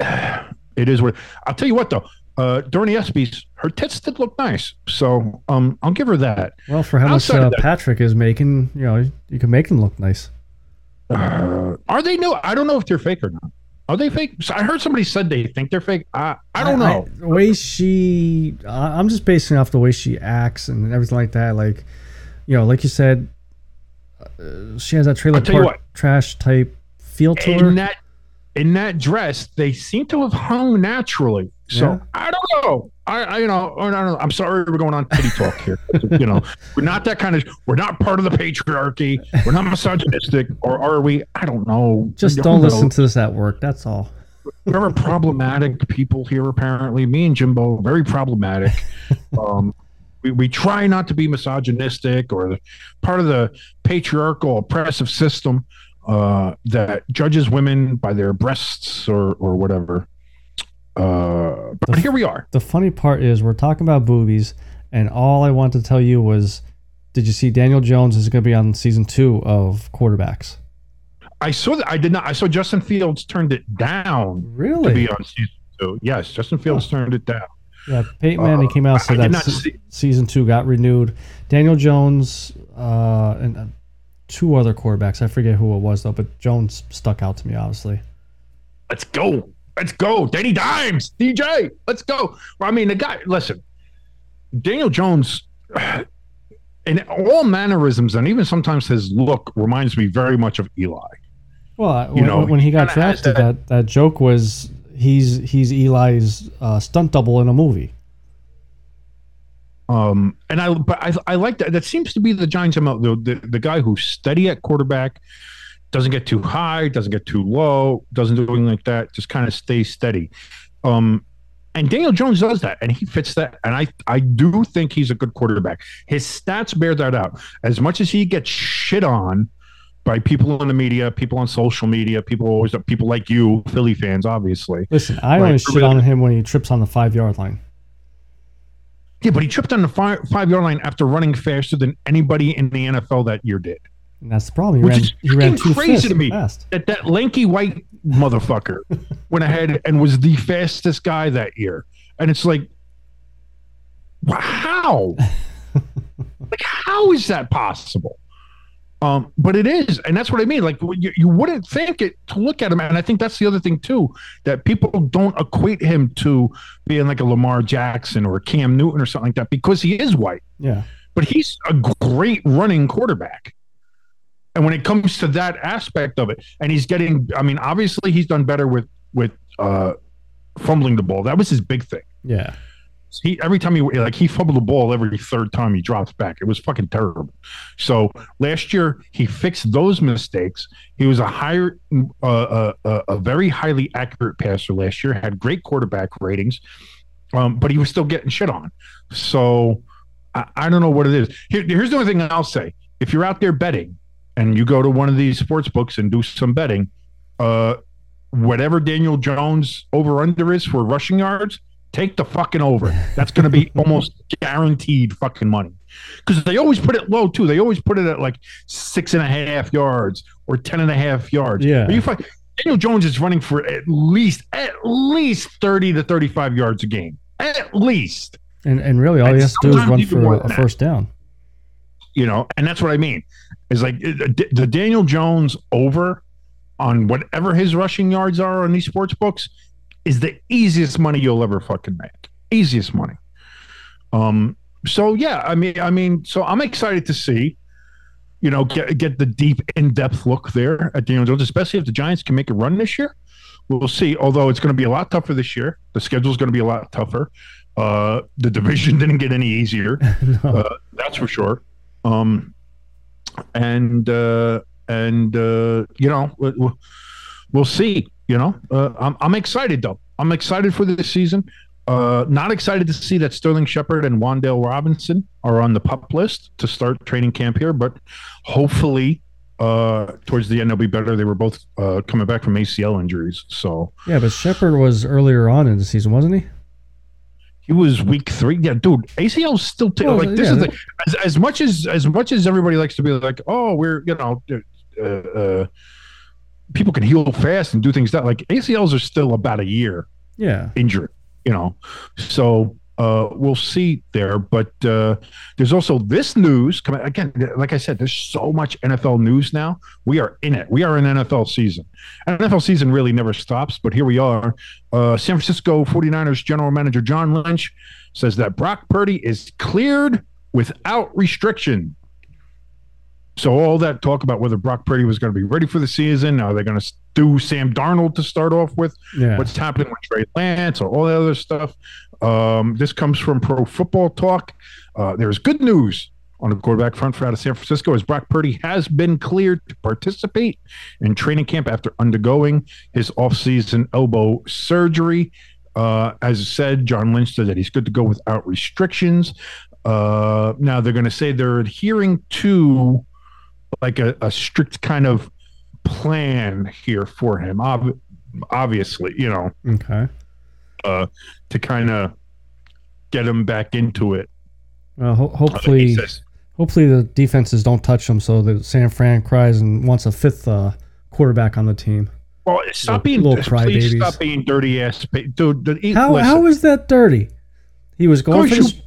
it is what I'll tell you what though. Uh, during the ESPYS, her tits did look nice, so um, I'll give her that. Well, for how much Outside of uh, Patrick is making, you know, you can make them look nice. Uh, are they new? I don't know if they're fake or not. Are they fake? I heard somebody said they think they're fake. I I don't know. the way she, I- I'm just basing off the way she acts and everything like that. Like, you know, like you said, uh, she has that trailer I'll tell you park trash type feel to her. that in that dress, they seem to have hung naturally. So Yeah. I don't know. I, I you know I don't know. I'm sorry we're going on titty talk here. you know, we're not that kind of. We're not part of the patriarchy. We're not misogynistic, or are we? I don't know. Just don't know. listen to this at work. That's all. We're problematic people here. Apparently, me and Jimbo very problematic. um, we, we try not to be misogynistic or part of the patriarchal oppressive system uh, that judges women by their breasts or or whatever. Uh, but here we are. The funny part is we're talking about boobies, and all I wanted to tell you was, did you see Daniel Jones is going to be on season two of quarterbacks? I saw that. I did not. I saw Justin Fields turned it down Really? to be on season two. Yes, Justin Fields turned it down. Yeah, Peyton Manning came out and I said did that se- see- season two got renewed. Daniel Jones uh, and uh, two other quarterbacks. I forget who it was though, but Jones stuck out to me obviously. Let's go. Let's go. Danny Dimes, DJ. Let's go. Well, I mean, the guy, listen, Daniel Jones, in all mannerisms and even sometimes his look reminds me very much of Eli. Well, I- when, know, when he got kinda drafted, that, that joke was he's he's Eli's uh, stunt double in a movie. Um, and I, but I, I like that. That seems to be the Giants. MO, The, the, the guy who's steady at quarterback, doesn't get too high, doesn't get too low, doesn't do anything like that. Just kind of stays steady. Um, and Daniel Jones does that, and he fits that. And I, I do think he's a good quarterback. His stats bear that out. As much as he gets shit on by people in the media, people on social media, people always, people like you, Philly fans, obviously. Listen, I Right. only shit on him when he trips on the five yard line. Yeah, but he tripped on the five, five yard line after running faster than anybody in the NFL that year did. And that's the problem. He Which ran, is he ran crazy to me. Fast. that that lanky white motherfucker went ahead and was the fastest guy that year. And it's like, wow, how? like, how is that possible? Um, but it is, and that's what I mean. Like, you, you wouldn't think it to look at him, and I think that's the other thing too that people don't equate him to being like a Lamar Jackson or a Cam Newton or something like that because he is white Yeah. but he's a great running quarterback. And when it comes to that aspect of it, and he's getting, I mean, obviously he's done better with with uh, fumbling the ball. That was his big thing. Yeah. He every time he like he fumbled the ball every third time he drops back. It was fucking terrible. So last year he fixed those mistakes. He was a higher, uh, uh, uh, a very highly accurate passer last year. Had great quarterback ratings, um, but he was still getting shit on. So I, I don't know what it is. Here, here's the only thing I'll say: if you're out there betting and you go to one of these sports books and do some betting, uh, whatever Daniel Jones over under is for rushing yards, take the fucking over. That's going to be almost guaranteed fucking money. Because they always put it low too. They always put it at like six and a half yards or ten and a half yards. Yeah. Are you fuck- Daniel Jones is running for at least at least thirty to thirty five yards a game. At least. And and really all And he has to do is run for a, a that. first down. you know, and that's what I mean. Is like the Daniel Jones over on whatever his rushing yards are on these sports books is the easiest money you'll ever fucking make. Easiest money. Um. So yeah, I mean, I mean, so I'm excited to see, you know, get get the deep, in depth look there at Daniel Jones, especially if the Giants can make a run this year. We'll see. Although it's going to be a lot tougher this year, the schedule is going to be a lot tougher. Uh, the division didn't get any easier. No. Uh, that's for sure. Um, and uh, and uh, you know we'll, we'll- see. You know, uh, I'm I'm excited though. I'm excited for this season. Uh, not excited to see that Sterling Shepard and Wan'Dale Robinson are on the pup list to start training camp here, but hopefully uh, towards the end they'll be better. They were both uh, coming back from ACL injuries, so Yeah, but Shepard was earlier on in the season, wasn't he? He was week three. Yeah, dude, ACL is still t- Well, like this yeah, is the, as, as much as as much as everybody likes to be like, oh, we're you know. Uh, uh, people can heal fast and do things that like ACLs are still about a year Yeah. injury, you know. So uh, we'll see there. But uh, there's also this news coming again. Like I said, there's so much NFL news now. We are in it. We are in NFL season. NFL season really never stops, but here we are. Uh, San Francisco 49ers general manager John Lynch says that Brock Purdy is cleared without restriction. So all that talk about whether Brock Purdy was going to be ready for the season, are they going to do Sam Darnold to start off with? Yeah. What's happening with Trey Lance or all that other stuff? Um, this comes from Pro Football Talk. Uh, there's good news on the quarterback front for out of San Francisco as Brock Purdy has been cleared to participate in training camp after undergoing his offseason elbow surgery. Uh, as said, John Lynch said that he's good to go without restrictions. Uh, now they're going to say they're adhering to like a, a strict kind of plan here for him. Ob- obviously, you know, Okay. uh, to kind of get him back into it. Well, ho- hopefully, hopefully the defenses don't touch him, so that San Fran cries and wants a fifth uh, quarterback on the team. well, stop being little please crybabies. stop being dirty ass, dude. The, How listen, how is that dirty? He was going for Because this.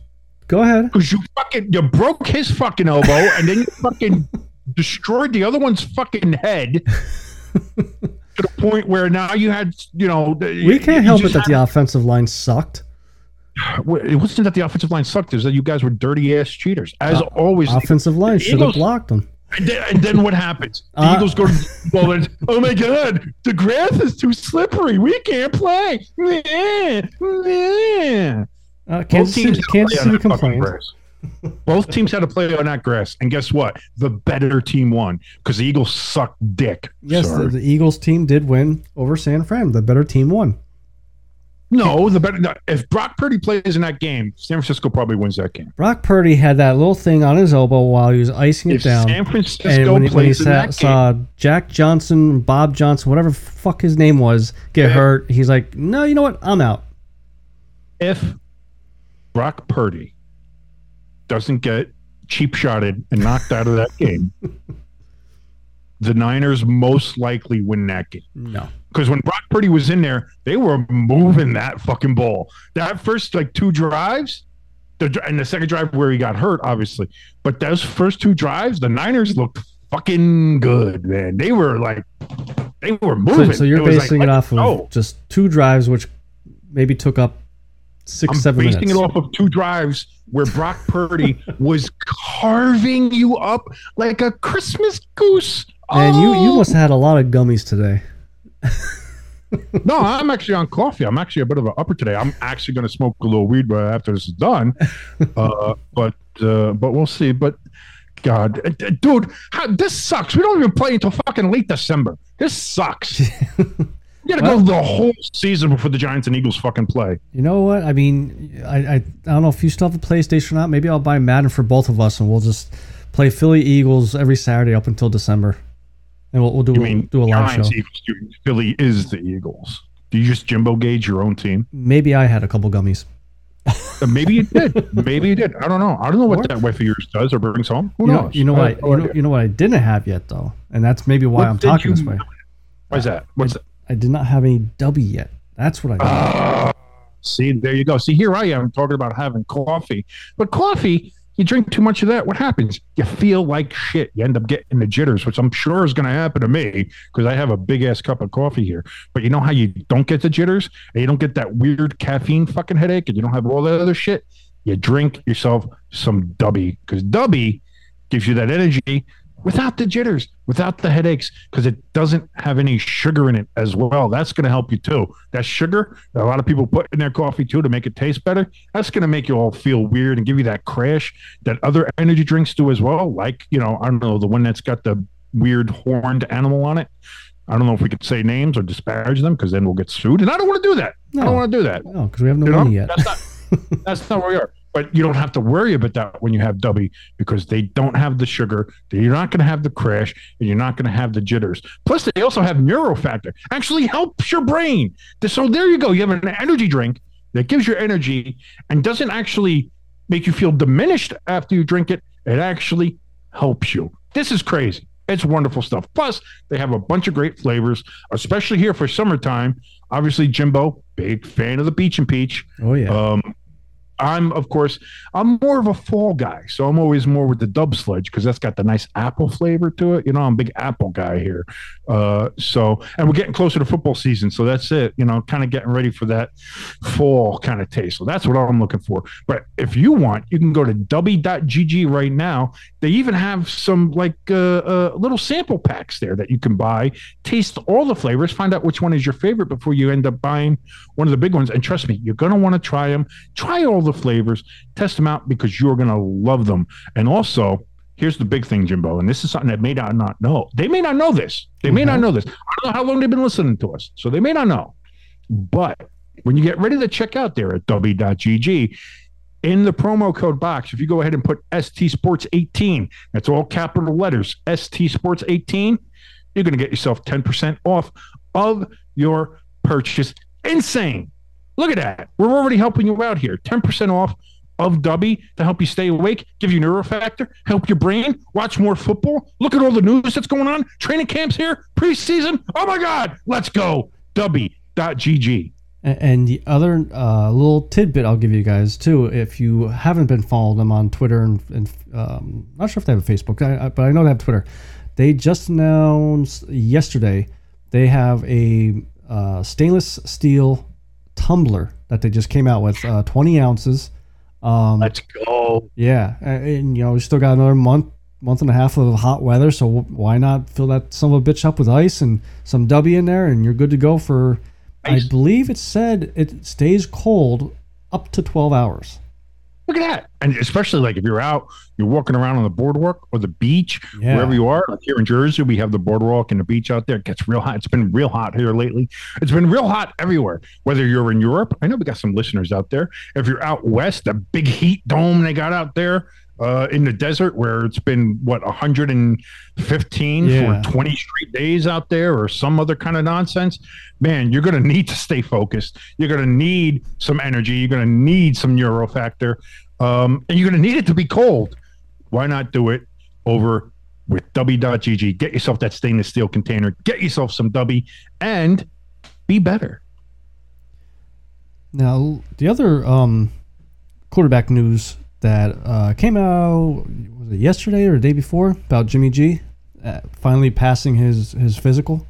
Go ahead. Because you fucking you broke his fucking elbow and then you fucking destroyed the other one's fucking head to the point where now you had you know We can't help it that the offensive line sucked. it wasn't that the offensive line sucked. It was that you guys were dirty ass cheaters as always. Offensive line should have blocked them. And then, and then what happens? The Uh, Eagles go to and, oh my god, the grass is too slippery. We can't play. Meh, meh." Uh, Kansas City, Kansas City that fucking complained. grass. Both teams had to play on that grass, and guess what? The better team won because the Eagles sucked dick. Yes, the, the Eagles team did win over San Fran. The better team won. no, the better. no, if Brock Purdy plays in that game, San Francisco probably wins that game. Brock Purdy had that little thing on his elbow while he was icing it If down. San Francisco and when he, when he plays in saw, that game, saw Jack Johnson, Bob Johnson, whatever fuck his name was, get Yeah. hurt, he's like, no, you know what? I'm out. if Brock Purdy doesn't get cheap shotted and knocked out of that game, the Niners most likely win that game. No. Because when Brock Purdy was in there, they were moving that fucking ball. That first like two drives, the and the second drive where he got hurt, obviously. But those first two drives, the Niners looked fucking good, man. They were like, they were moving. so you're was like, basing it off of just two drives, which maybe took up 6 I'm seven basing minutes. it off of two drives where Brock Purdy was carving you up like a Christmas goose. and you, you Oh! must have had a lot of gummies today. no, I'm actually on coffee. I'm actually a bit of an upper today. I'm actually going to smoke a little weed right after this is done. Uh, but uh, but we'll see. But God, dude, how, this sucks. We don't even play until fucking late December. This sucks. You got to go the whole season before the Giants and Eagles fucking play. You know what? I mean, I, I, I don't know if you still have a PlayStation or not. Maybe I'll buy Madden for both of us and we'll just play Philly Eagles every Saturday up until December. And we'll, we'll do, a, mean do a live Giants, show. Eagles. Philly is the Eagles. Do you just Jimbo gauge your own team? Maybe I had a couple gummies. Uh, Maybe you did. Maybe you did. I don't know. I don't know what Or- that wife of yours does or brings home. Who You know, knows? you know what? I, you, know, you know what I didn't have yet though, and that's maybe why What I'm talking this way. What's that? What's that? I did not have any Dubby yet. That's what I. did. See, there you go. See, here I am talking about having coffee, but coffee, you drink too much of that. What happens? You feel like shit. You end up getting the jitters, which I'm sure is going to happen to me because I have a big ass cup of coffee here. But you know how you don't get the jitters and you don't get that weird caffeine fucking headache and you don't have all that other shit? You drink yourself some Dubby because Dubby gives you that energy without the jitters, without the headaches, because it doesn't have any sugar in it as well. That's going to help you too. That sugar that a lot of people put in their coffee too to make it taste better, that's going to make you all feel weird and give you that crash that other energy drinks do as well. Like, you know, I don't know, the one that's got the weird horned animal on it. I don't know if we could say names or disparage them because then we'll get sued, and I don't want to do that. I don't want to do that. No, because we have no You know? money yet. That's not that's not where we are. But you don't have to worry about that when you have Dubby because they don't have the sugar. You're not going to have the crash, and you're not going to have the jitters. Plus, they also have neurofactor. Actually, helps your brain. So there you go. You have an energy drink that gives you energy and doesn't actually make you feel diminished after you drink it. It actually helps you. This is crazy. It's wonderful stuff. Plus, they have a bunch of great flavors, especially here for summertime. Obviously, Jimbo, big fan of the Beach and Peach. oh yeah. Um, I'm, of course, I'm more of a fall guy, so I'm always more with the Dub Sludge because that's got the nice apple flavor to it. You know, I'm a big apple guy here. Uh, so, and we're getting closer to football season, so that's it. You know, kind of getting ready for that fall kind of taste. So that's what I'm looking for. But if you want, you can go to Dubby.gg right now. They even have some like uh, uh, little sample packs there that you can buy. Taste all the flavors, find out which one is your favorite before you end up buying one of the big ones. And trust me, you're going to want to try them. Try all the flavors, test them out because you're going to love them. And also, here's the big thing, Jimbo, and this is something that may not, not know. They may not know this. They may not know this. I don't know how long they've been listening to us, so they may not know. But when you get ready to check out there at Dubby.gg, in the promo code box, if you go ahead and put ST Sports 18, that's all capital letters, ST Sports 18, you're going to get yourself 10% off of your purchase. Insane. Look at that. We're already helping you out here. 10% off of Dubby to help you stay awake, give you neurofactor, help your brain, watch more football. Look at all the news that's going on. Training camps here, preseason. Oh my God. Let's go. Dubby.gg. And the other uh, little tidbit I'll give you guys too, if you haven't been following them on Twitter and, and um, not sure if they have a Facebook, but I know they have Twitter. They just announced yesterday they have a uh, stainless steel tumbler that they just came out with, uh, 20 ounces. Um, Let's go. yeah, a- and, you know we still got another month, month and a half of hot weather, so why not fill that son of a bitch up with ice and some Dubby in there, and you're good to go for. I believe it said it stays cold up to 12 hours. Look at that. And especially like if you're out, you're walking around on the boardwalk or the beach, Yeah. wherever you are. Like here in Jersey, we have the boardwalk and the beach out there. It gets real hot. It's been real hot here lately. It's been real hot everywhere. Whether you're in Europe, I know we got some listeners out there. If you're out west, the big heat dome they got out there uh, in the desert where it's been what 115 Yeah. for 20 straight days out there or some other kind of nonsense. Man, you're going to need to stay focused. You're going to need some energy. You're going to need some neurofactor. Um, and you're going to need it to be cold. Why not do it over with Dubby.gg? Get yourself that stainless steel container, get yourself some Dubby, and be better. Now, the other um, quarterback news that uh, came out was it yesterday or the day before about Jimmy G uh, finally passing his his physical.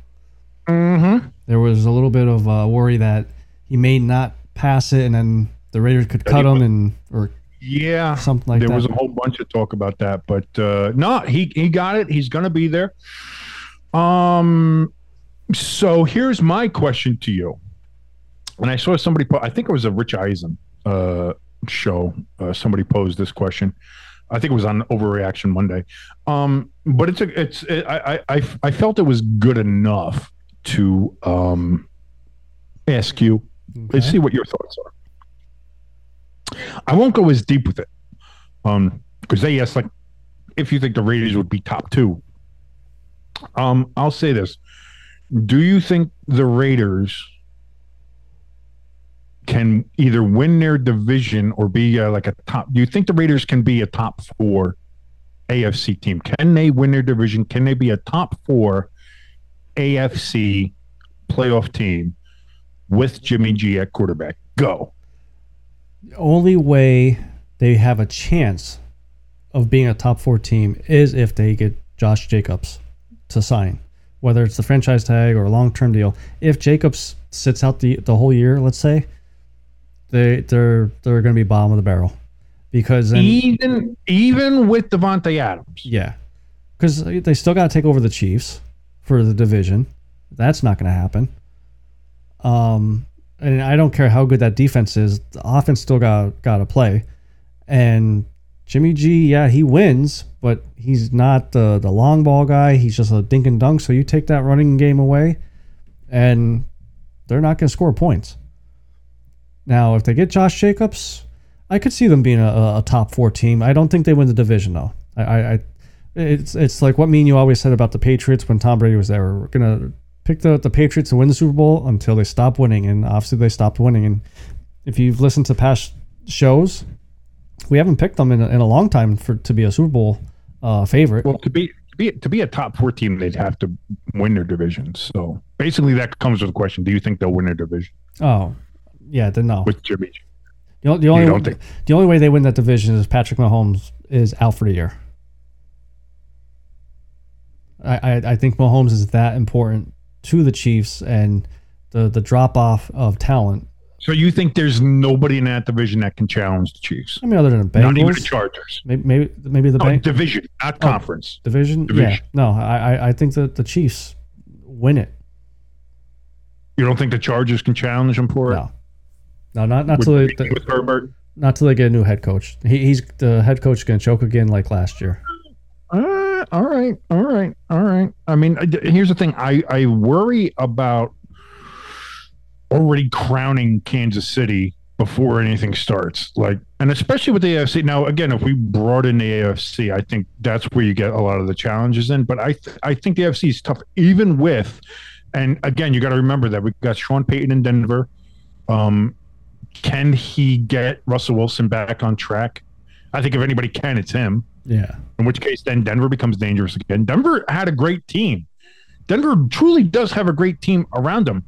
Mm-hmm. There was a little bit of uh, worry that he may not pass it, and then the Raiders could cut him and or Yeah. something like there that. There was a whole bunch of talk about that, but uh, no, he he got it. He's gonna be there. Um, so here's my question to you. And I saw somebody. Po- I think it was a Rich Eisen uh, show. Uh, somebody posed this question. I think it was on Overreaction Monday. Um, but it's a it's it, I, I I I felt it was good enough to um ask you. Let's see what your thoughts are. I won't go as deep with it, um, because they asked like if you think the Raiders would be top two. Um, I'll say this: Do you think the Raiders can either win their division or be uh, like a top? Do you think the Raiders can be a top four AFC team? Can they win their division? Can they be a top four AFC playoff team with Jimmy G at quarterback? Go. The only way they have a chance of being a top four team is if they get Josh Jacobs to sign, whether it's the franchise tag or a long term deal. If Jacobs sits out the, the whole year, let's say, they they're they're going to be bottom of the barrel because then, even even with Davante Adams. yeah, because they still got to take over the Chiefs for the division. That's not going to happen. Um, and I don't care how good that defense is. The offense still got got to play, and Jimmy G, yeah, he wins, but he's not the the long ball guy. He's just a dink and dunk. So you take that running game away, and they're not going to score points. Now, if they get Josh Jacobs, I could see them being a, a top four team. I don't think they win the division though. I, I, it's it's like what me and you always said about the Patriots when Tom Brady was there. We're gonna pick the the Patriots to win the Super Bowl until they stop winning, and obviously they stopped winning. And if you've listened to past shows, we haven't picked them in a, in a long time for to be a Super Bowl uh, favorite. Well, to be to be to be a top four team, they'd have to win their division. So basically, that comes with the question: Do you think they'll win their division Oh, yeah, then no. with Jimmy? The, o- the only don't think- the only way they win that division is Patrick Mahomes is out for the year. I, I, I think Mahomes is that important to the Chiefs and the the drop off of talent. So you think there's nobody in that division that can challenge the Chiefs? I mean, other than the Not even the Chargers. maybe maybe, maybe the oh, No, Bang- division, not oh, conference. division. division. Yeah, no, I I- I think that the Chiefs win it. You don't think the Chargers can challenge them for it? No, no, not not till they, with Herbert? not till they get a new head coach. He, he's the head coach going to choke again like last year. Uh, all right, all right, all right. I mean, here's the thing. I I worry about already crowning Kansas City before anything starts. Like, and especially with the AFC. Now, again, if we brought in the AFC, I think that's where you get a lot of the challenges in. But I th- I think the AFC is tough, even with. And again, you got to remember that we've got Sean Payton in Denver. Um, can he get Russell Wilson back on track? I think if anybody can, it's him. Yeah, In which case, then Denver becomes dangerous again. Denver had a great team. Denver truly does have a great team around them.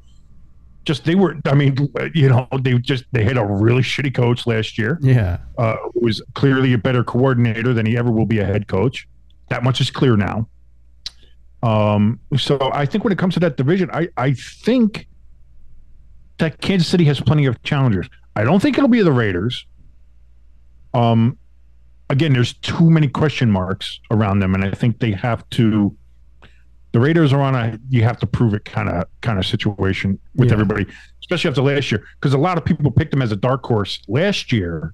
Just they were, I mean, you know, they just they had a really shitty coach last year. yeah, Uh, who was clearly a better coordinator than he ever will be a head coach. That much is clear now. Um, so I think when it comes to that division, I I think that Kansas City has plenty of challengers. I don't think it'll be the Raiders. Um, again, there's too many question marks around them, and I think they have to. The Raiders are on a you have to prove it kind of kind of situation with Yeah. everybody, especially after last year, because a lot of people picked them as a dark horse last year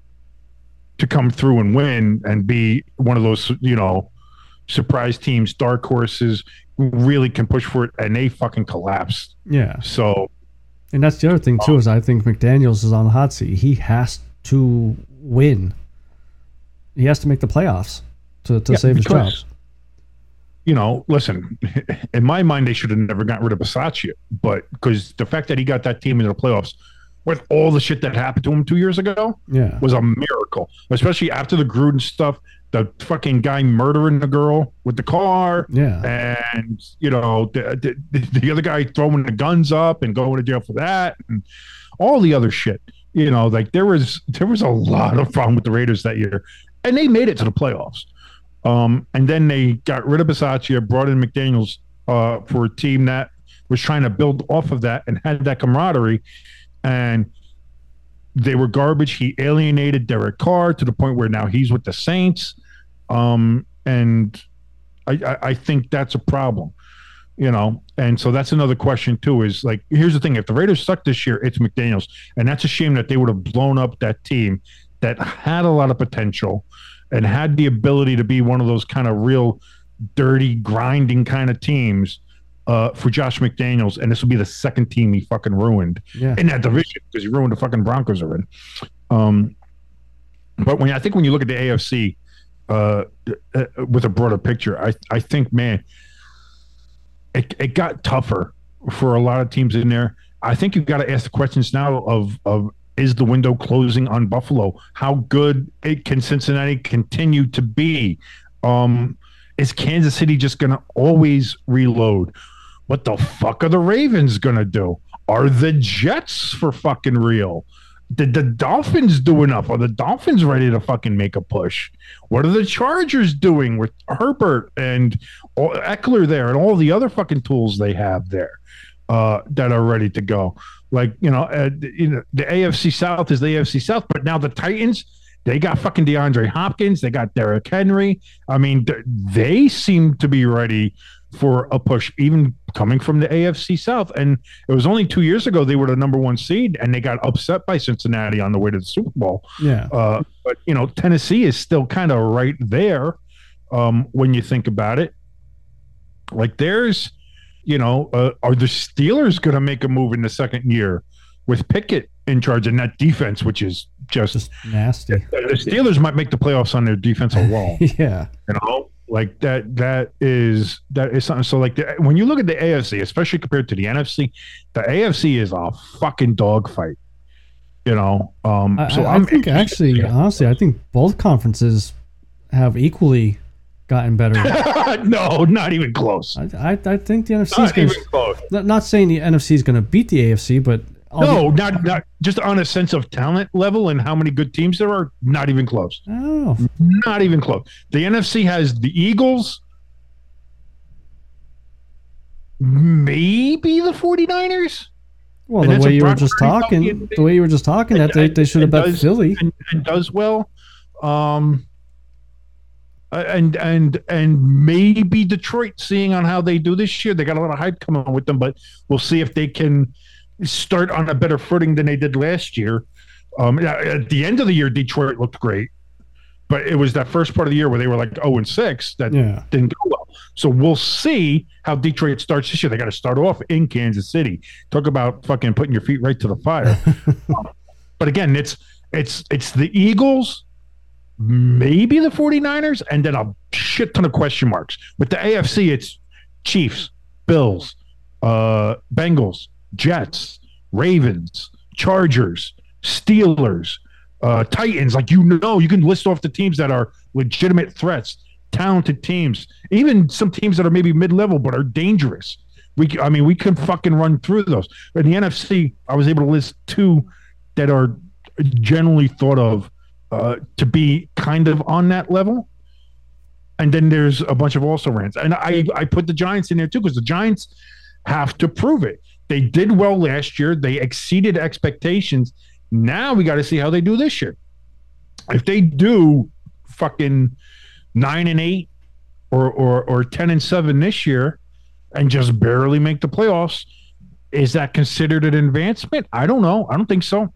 to come through and win and be one of those you know surprise teams, dark horses really can push for it, and they fucking collapsed. yeah. So And that's the other thing too is I think McDaniels is on the hot seat. He has to win. He has to make the playoffs to, to Yeah, save his job. you know, listen, in my mind, they should have never gotten rid of Bisaccia, but because the fact that he got that team into the playoffs with all the shit that happened to him two years ago Yeah. was a miracle, especially after the Gruden stuff, the fucking guy murdering the girl with the car. Yeah. And you know the, the the other guy throwing the guns up and going to jail for that, and all the other shit. You know, like there was there was a lot of fun with the Raiders that year, and they made it to the playoffs. Um, and then they got rid of Bisaccia, brought in McDaniels uh, for a team that was trying to build off of that and had that camaraderie. And they were garbage. He alienated Derek Carr to the point where now he's with the Saints. Um, and I, I, I think that's a problem, you know. And so that's another question too. Is like, here's the thing: if the Raiders suck this year, it's McDaniels, and that's a shame that they would have blown up that team that had a lot of potential and had the ability to be one of those kind of real dirty, grinding kind of teams uh, for Josh McDaniels. And this will be the second team he fucking ruined Yeah. in that division because he ruined the fucking Broncos in. Um, but when I think when you look at the AFC uh, uh, with a broader picture, I I think man, it it got tougher for a lot of teams in there. I think you've got to ask the questions now of of is the window closing on Buffalo? How good it can Cincinnati continue to be? Um, is Kansas City just going to always reload? What the fuck are the Ravens going to do? Are the Jets for fucking real? Did the Dolphins do enough? Are the Dolphins ready to fucking make a push? What are the Chargers doing with Herbert and Ekeler there and all the other fucking tools they have there uh, that are ready to go? Like you know, uh, you know, the AFC South is the AFC South, but now the Titans they got fucking DeAndre Hopkins, they got Derrick Henry. I mean, they seem to be ready for a push, even coming from the AFC South. And it was only two years ago they were the number one seed, and they got upset by Cincinnati on the way to the Super Bowl. Yeah. Uh, but you know, Tennessee is still kind of right there um, when you think about it. Like, there's, you know, uh, are the Steelers going to make a move in the second year with Pickett in charge and that defense, which is just, Just nasty. the Steelers might make the playoffs on their defensive wall. yeah. You know, like that. That is that is something. So, like, the, when you look at the AFC, especially compared to the NFC, the AFC is a fucking dogfight. You know, um, I, so I, I think actually, honestly, I think both conferences have equally gotten better. no, not even close. I, I, I think the NFC is Not going to. Not saying the NFC is going to beat the AFC, but No, not not just on a sense of talent level and how many good teams there are. Not even close. Oh, Not even close. The NFC has the Eagles, maybe the 49ers. well, And the way you were just talking, the way you were just talking, that they, they should have bet does- Philly. and, and does well. Um, and and and maybe Detroit, seeing on how they do this year, they got a lot of hype coming with them, but we'll see if they can start on a better footing than they did last year. Um, at the end of the year, Detroit looked great, but it was that first part of the year where they were like zero and six that Yeah. didn't go well. So we'll see how Detroit starts this year. They got to start off in Kansas City. Talk about fucking putting your feet right to the fire. Um, but again, it's it's it's the Eagles, maybe the 49ers, and then a shit ton of question marks. With the AFC, it's Chiefs, Bills, uh, Bengals, Jets, Ravens, Chargers, Steelers, uh, Titans. Like you know, you can list off the teams that are legitimate threats, talented teams, even some teams that are maybe mid-level but are dangerous. We, I mean, we can fucking run through those. But in the NFC, I was able to list two that are generally thought of uh, to be kind of on that level. And then there's a bunch of also rants. And I, I put the Giants in there too because the Giants have to prove it. They did well last year, they exceeded expectations. Now we got to see how they do this year. If they do fucking nine and eight or, or, or 10 and seven this year and just barely make the playoffs, is that considered an advancement? I don't know. I don't think so.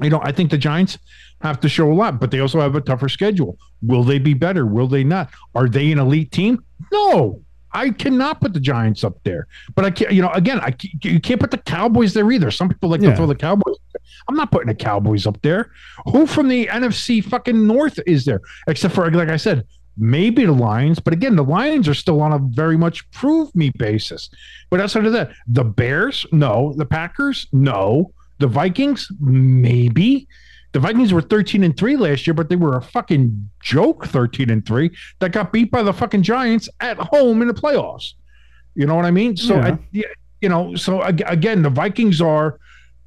You know, I think the Giants have to show a lot, but they also have a tougher schedule. Will they be better? Will they not? Are they an elite team? No. I cannot put the Giants up there, but I can't. You know, again, I you can't put the Cowboys there either. Some people like Yeah. to throw the Cowboys. I'm not putting the Cowboys up there. Who from the NFC fucking North is there? Except for like I said, maybe the Lions. But again, the Lions are still on a very much prove me basis. But outside of that, the Bears, no. The Packers, no. The Vikings, maybe. The Vikings were 13 and 3 last year, but they were a fucking joke 13 and 3 that got beat by the fucking Giants at home in the playoffs. You know what I mean? So, Yeah. I, you know, so again, the Vikings are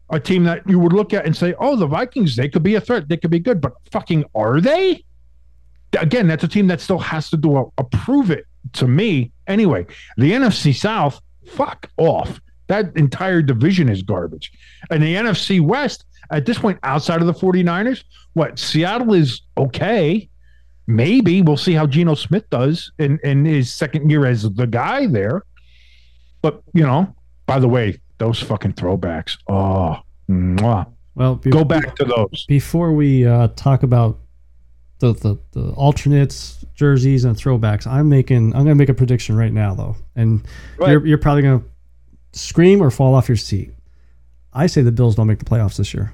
a team that you would look at and say, oh, the Vikings, they could be a threat. They could be good, but fucking are they? Again, that's a team that still has to do a, a prove it to me. Anyway, the NFC South, fuck off. That entire division is garbage. And the NFC West, at this point, outside of the 49ers, what Seattle is okay. Maybe we'll see how Geno Smith does in, in his second year as the guy there. But, you know, by the way, those fucking throwbacks. Oh, mwah. Well, be- go back to those. before we uh, talk about the, the the alternates, jerseys, and throwbacks, I'm making I'm gonna make a prediction right now though, and you're you're probably gonna scream or fall off your seat. I say the Bills don't make the playoffs this year,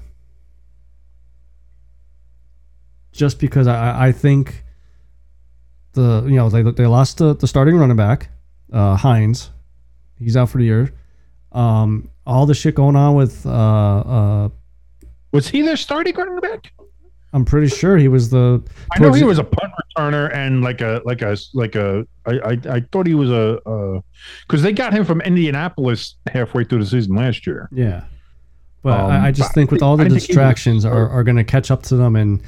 just because I I think the you know they they lost the, the starting running back, uh, Hines, he's out for the year. Um, all the shit going on with uh, uh, Was he their starting running back? I'm pretty sure he was the. I know he the- was a punt returner and like a like a like a I I, I thought he was a because they got him from Indianapolis halfway through the season last year. Yeah. But Um, I, I just but think with all the didn't think he was- distractions are, are going to catch up to them. And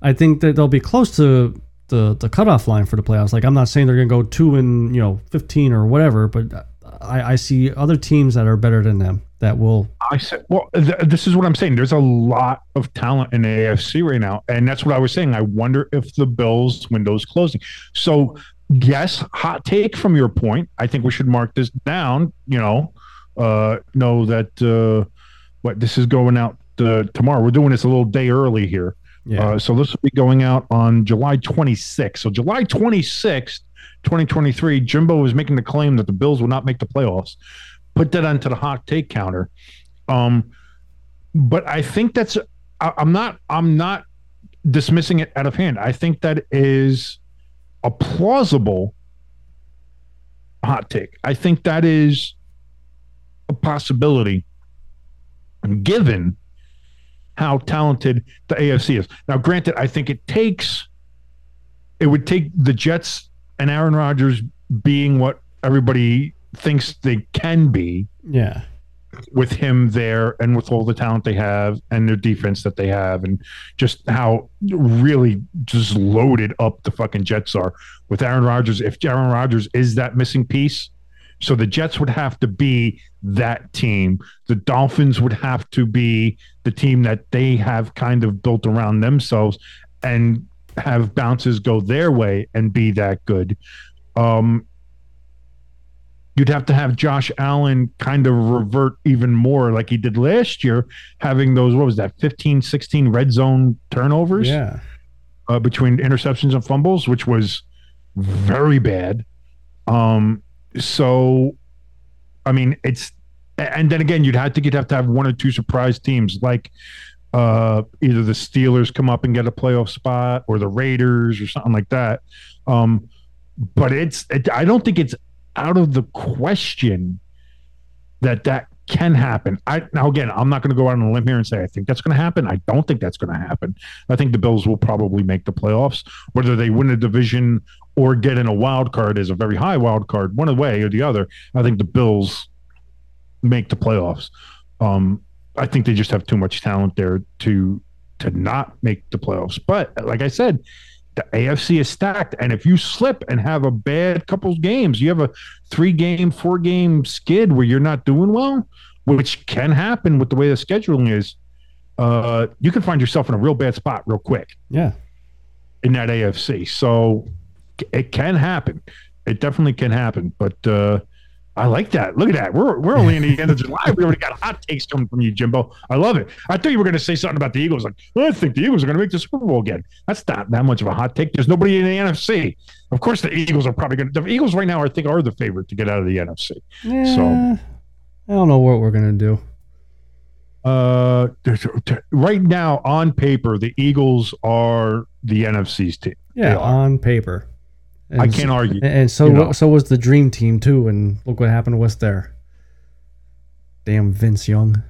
I think that they'll be close to the, the cutoff line for the playoffs. Like, I'm not saying they're going to go two and, you know, 15 or whatever, but I, I see other teams that are better than them that will. I said, well, th- this is what I'm saying. There's a lot of talent in AFC right now, and that's what I was saying. I wonder if the Bills' window's closing. So yes, hot take from your point. I think we should mark this down. You know, uh, know that uh, what this is going out uh, tomorrow. We're doing this a little day early here. Yeah. Uh, so this will be going out on July 26th. So July 26th, 2023, Jimbo is making the claim that the Bills will not make the playoffs. Put that onto the hot take counter. Um, but I think that's I, I'm not I'm not dismissing it out of hand. I think that is a plausible hot take. I think that is a possibility given how talented the AFC is. Now, granted, I think it takes it would take the Jets and Aaron Rodgers being what everybody thinks they can be yeah. with him there and with all the talent they have and their defense that they have and just how really just loaded up the fucking Jets are with Aaron Rodgers. If Aaron Rodgers is that missing piece, so the Jets would have to be that team. The Dolphins would have to be the team that they have kind of built around themselves and have bounces go their way and be that good. Um, you'd have to have Josh Allen kind of revert even more like he did last year, having those, what was that, 15, 16 red zone turnovers Yeah. uh, between interceptions and fumbles, which was very bad. Um, so, I mean, it's, and then again, you'd have to you'd have to have one or two surprise teams like uh, either the Steelers come up and get a playoff spot or the Raiders or something like that. Um, but it's, it, I don't think it's out of the question that that can happen. I now again, I'm not going to go out on a limb here and say I think that's going to happen. I don't think that's going to happen. I think the Bills will probably make the playoffs, whether they win a division or get in a wild card is a very high wild card, one way or the other. I think the Bills make the playoffs. Um, I think they just have too much talent there to to not make the playoffs. But like I said, the AFC is stacked, and if you slip and have a bad couple games, you have a three game, four game skid where you're not doing well, which can happen with the way the scheduling is. Uh, you can find yourself in a real bad spot real quick Yeah. in that AFC. So it can happen. It definitely can happen. But uh, I like that. Look at that. We're we're only in the end of July. We already got hot takes coming from you, Jimbo. I love it. I thought you were going to say something about the Eagles. Like "Oh, I think the Eagles are going to make the Super Bowl again. That's not that much of a hot take. There's nobody in the NFC. Of course, the Eagles are probably going to. The Eagles right now, I think, are the favorite to get out of the NFC. Yeah. I don't know what we're gonna do. Uh, right now, on paper, the Eagles are the NFC's team. Yeah, on paper. And I can't argue. And, so you know. so was the dream team too. And look what happened to us there. Damn Vince Young.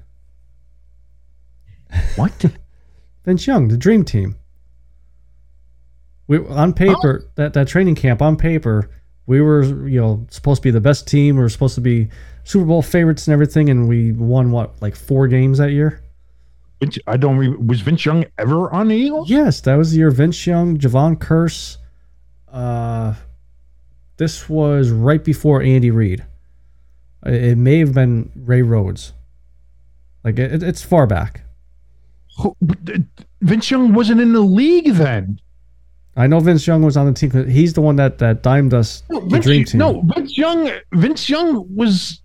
What? Vince Young, the dream team. We on paper oh. that that training camp on paper we were you know supposed to be the best team. We were supposed to be Super Bowl favorites and everything, and we won what like four games that year. Vince, I don't. Re- was Vince Young ever on the Eagles? Yes, that was the year Vince Young, Jevon Kearse. Uh, this was right before Andy Reid. It may have been Ray Rhodes. Like it, it's far back. Vince Young wasn't in the league then. I know Vince Young was on the team. He's the one that that dimed us the Vince, dream team. No, Vince Young. Vince Young was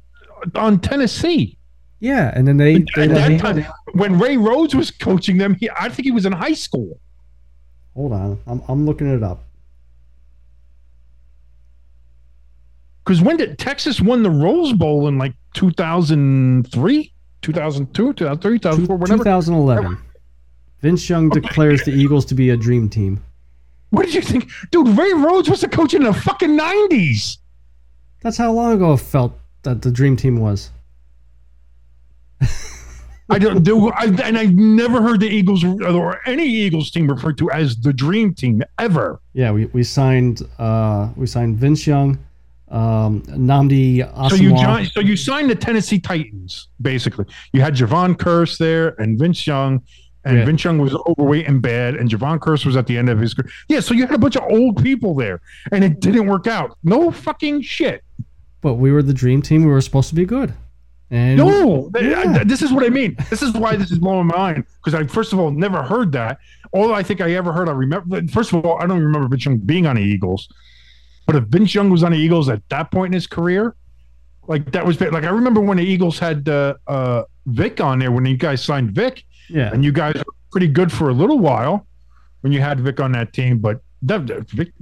on Tennessee Yeah, and then they, they time when Ray Rhodes was coaching them. He, I think he was in high school. Hold on, I'm I'm looking it up. Because when did Texas won the Rose Bowl in like 2003, 2002, 2003, 2004, whatever? 2011. Vince Young declares the Eagles to be a dream team. What did you think, dude? Ray Rhodes was the coach in the fucking 90s. That's how long ago it felt that the dream team was. I don't do, I, and I've never heard the Eagles or any Eagles team referred to as the Dream Team ever. Yeah, we, we signed uh we signed Vince Young, um Nnamdi So you joined, so you signed the Tennessee Titans, basically. You had Jevon Kearse there and Vince Young, and Yeah. Vince Young was overweight and bad, and Jevon Kearse was at the end of his career. Yeah, so you had a bunch of old people there, and it didn't work out. No fucking shit. but we were the dream team. We were supposed to be good. And No, Yeah. I- this is what I mean. This is why this is blowing my mind because I first of all never heard that. All I think I ever heard, I remember. First of all, I don't remember Vince Young being on the Eagles. But if Vince Young was on the Eagles at that point in his career, like that was like I remember when the Eagles had uh, uh, Vic on there when you guys signed Vic, Yeah. and you guys were pretty good for a little while when you had Vic on that team. But that, that- Vic,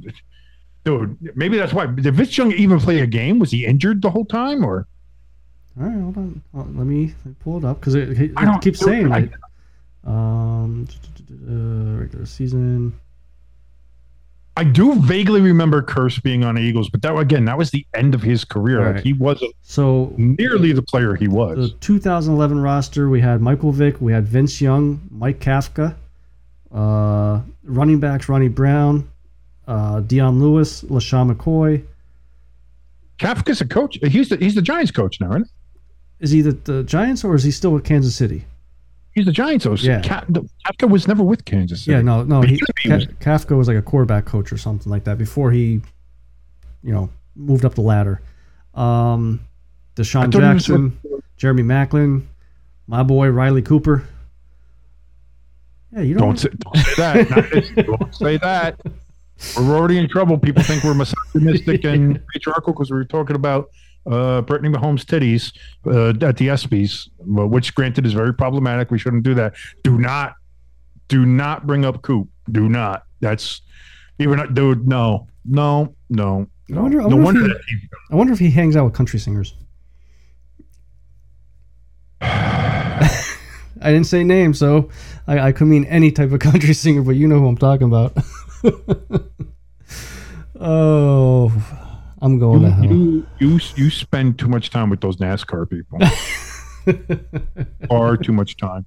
dude, maybe that's why. Did Vince Young even play a game? Was he injured the whole time, or All right, hold on. Hold on, Let me let me pull it up because it, it, I don't- keeps saying I- like, um, uh, regular season. I do vaguely remember Kearse being on the Eagles, but that again, that was the end of his career. Like he wasn't So nearly the player he was. the 2011 roster, we had Michael Vick, we had Vince Young, Mike Kafka, uh, running backs Ronnie Brown, uh, Dion Lewis, LeSean McCoy. Kafka's a coach. He's the he's the Giants coach now, isn't he? Is he the, the Giants or is he still with Kansas City? He's the Giants coach. Yeah. Ka- Kafka was never with Kansas City. Yeah, no, no. He, he Ka- Kafka was like a quarterback coach or something like that before he, you know, moved up the ladder. Um, DeSean Jackson, Jeremy Maclin, my boy Riley Cooper. Yeah, you don't. Don't say, don't say that. Don't say that. We're already in trouble. People think we're misogynistic and patriarchal because we were talking about uh, Brittany Mahomes' titties uh, at the ESPYS, which granted is very problematic. We shouldn't do that. Do not, do not bring up Coop. Do not. That's even, dude. No, no, no. I wonder- I no wonder that he, I wonder if he hangs out with country singers. I didn't say name, so I, I could mean any type of country singer, but you know who I'm talking about. oh, I'm going to hell. you, you, you spend too much time with those NASCAR people. Far too much time.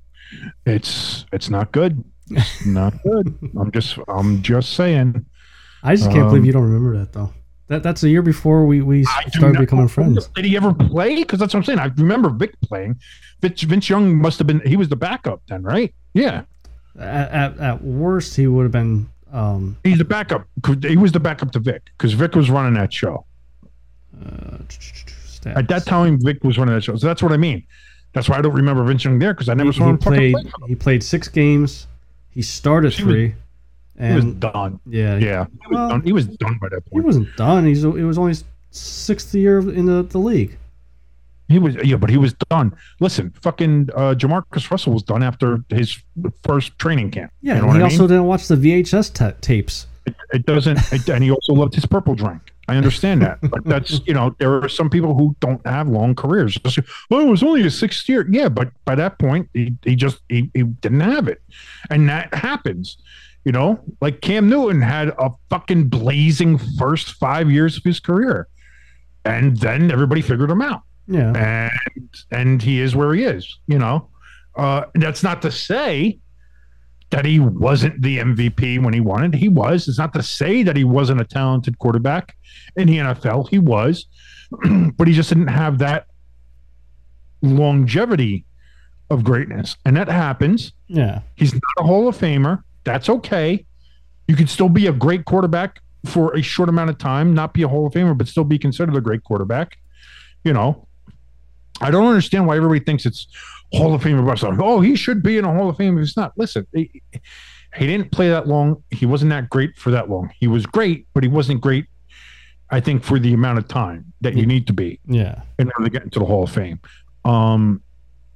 It's it's not good. It's not good. I'm just I'm just saying. I just can't Um, believe you don't remember that though. That that's a year before we, we started becoming friends. Did he ever play? Because that's what I'm saying. I remember Vic playing. Vince, Vince Young must have been. He was the backup then, right? Yeah, At, at, at worst, he would have been. Um, he's the backup. He was the backup to Vic because Vic was running that show uh, at that time. Vic was running that show, so that's what I mean. That's why I don't remember Vince Young there because I never he, saw him fucking played. play. He played six games. He started He was- three, He was done. yeah, Yeah, he was done. He was done by that point. he wasn't done. He's it was only sixth year in the, the league. He was yeah, but he was done. Listen, fucking uh, JaMarcus Russell was done after his first training camp. Yeah, you know and he also mean? didn't watch the VHS ta tapes. It, it doesn't, it, and he also loved his purple drink. I understand that, but that's you know there are some people who don't have long careers. Just, well, it was only his sixth year. Yeah, but by that point, he, he just he, he didn't have it, and that happens. You know, like Cam Newton had a fucking blazing first five years of his career, and then everybody figured him out Yeah, and and he is where he is. You know, uh, that's not to say that he wasn't the MVP when he wanted. He was. It's not to say that he wasn't a talented quarterback in the NFL. He was, but he just didn't have that longevity of greatness, and that happens. yeah, He's not a Hall of Famer. That's okay. You can still be a great quarterback for a short amount of time, not be a Hall of Famer, but still be considered a great quarterback. You know, I don't understand why everybody thinks it's Hall of Famer. But like, oh, he should be in a Hall of Fame. If it's not. Listen, he, he didn't play that long. He wasn't that great for that long. He was great, but he wasn't great. I think for the amount of time that you need to be yeah. in order to get into the Hall of Fame. Um,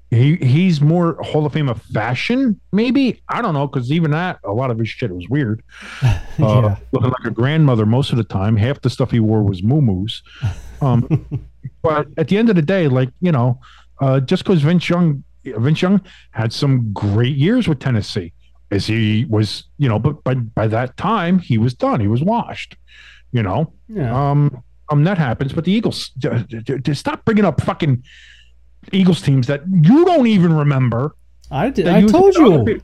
he he's more Hall of Fame of fashion, maybe. I don't know, because even that, a lot of his shit was weird. Uh, yeah. Looking like a grandmother most of the time. Half the stuff he wore was moo Um, but at the end of the day, like you know, uh, just because Vince Young, Vince Young had some great years with Tennessee, as he was, you know, but by by that time he was done. He was washed. You know, Yeah. um, um, that happens. But the Eagles, d- d- d- stop bringing up fucking Eagles teams that you don't even remember. I did. I you- told you.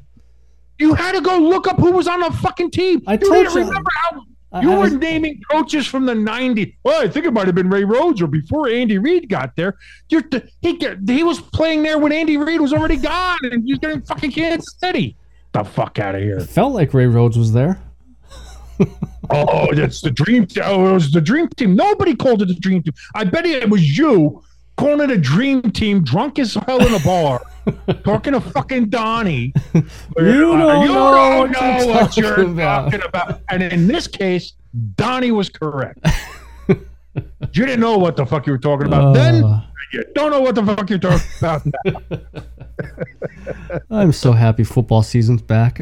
You had to go look up who was on the fucking team. I you told didn't you. remember how I- you I were was- naming coaches from the '90s. Well, I think it might have been Ray Rhodes or before Andy Reid got there. You're, he he was playing there when Andy Reid was already gone, and you're getting fucking Kansas City. The fuck out of here! It felt like Ray Rhodes was there. Oh, that's the dream. Team. Oh, it was the dream team. Nobody called it the dream team. I bet it was you calling it a dream team, drunk as hell in a bar, talking to fucking Donnie. You uh, don't you know don't know what you're talking about. talking about. And in this case, Donnie was correct. You didn't know what the fuck you were talking about then. Uh, You don't know what the fuck you're talking about now. I'm so happy football season's back.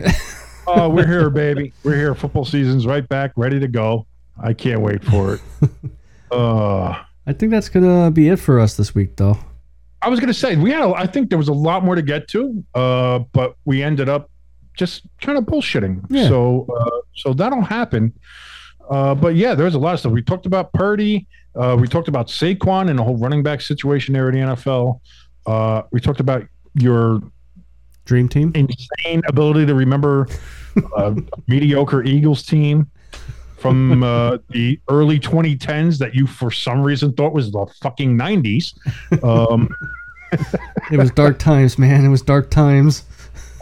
Oh, we're here, baby. We're here. Football season's right back, ready to go. I can't wait for it. Uh, I think that's gonna be it for us this week, though. I was gonna say we had. A, I think there was a lot more to get to, uh, but we ended up just kind of bullshitting. Yeah. So, uh, so that'll happen. Uh, but yeah, there's a lot of stuff. We talked about Purdy. Uh, we talked about Saquon and the whole running back situation there at the NFL. Uh, we talked about your Dream team. insane ability to remember uh, mediocre Eagles team from uh, the early 2010s that you, for some reason, thought was the fucking 90s. Um, It was dark times, man. It was dark times.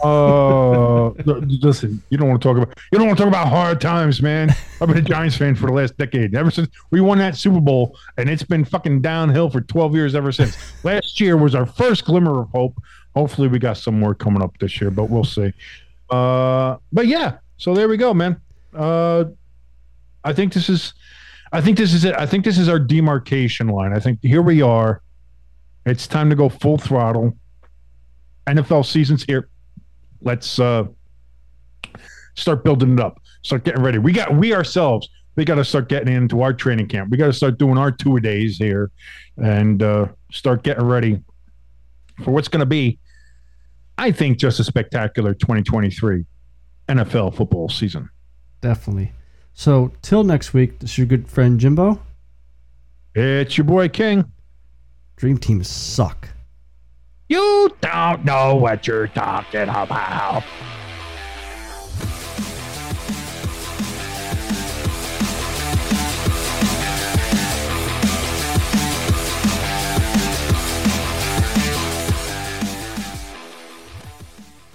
Uh, listen, you don't want to talk about you don't want to talk about hard times, man. I've been a Giants fan for the last decade. Ever since we won that Super Bowl, and it's been fucking downhill for 12 years ever since. Last year was our first glimmer of hope. Hopefully, we got some more coming up this year, but we'll see. Uh, but yeah, so there we go, man. Uh, I think this is, I think this is it. I think this is our demarcation line. I think here we are. It's time to go full throttle. NFL season's here. Let's uh, start building it up. Start getting ready. We got we ourselves. We got to start getting into our training camp. We got to start doing our two days here, and uh, start getting ready for what's going to be, I think, just a spectacular 2023 NFL football season. Definitely. So till next week, this is your good friend Jimbo. It's your boy King. Dream teams suck. You don't know what you're talking about.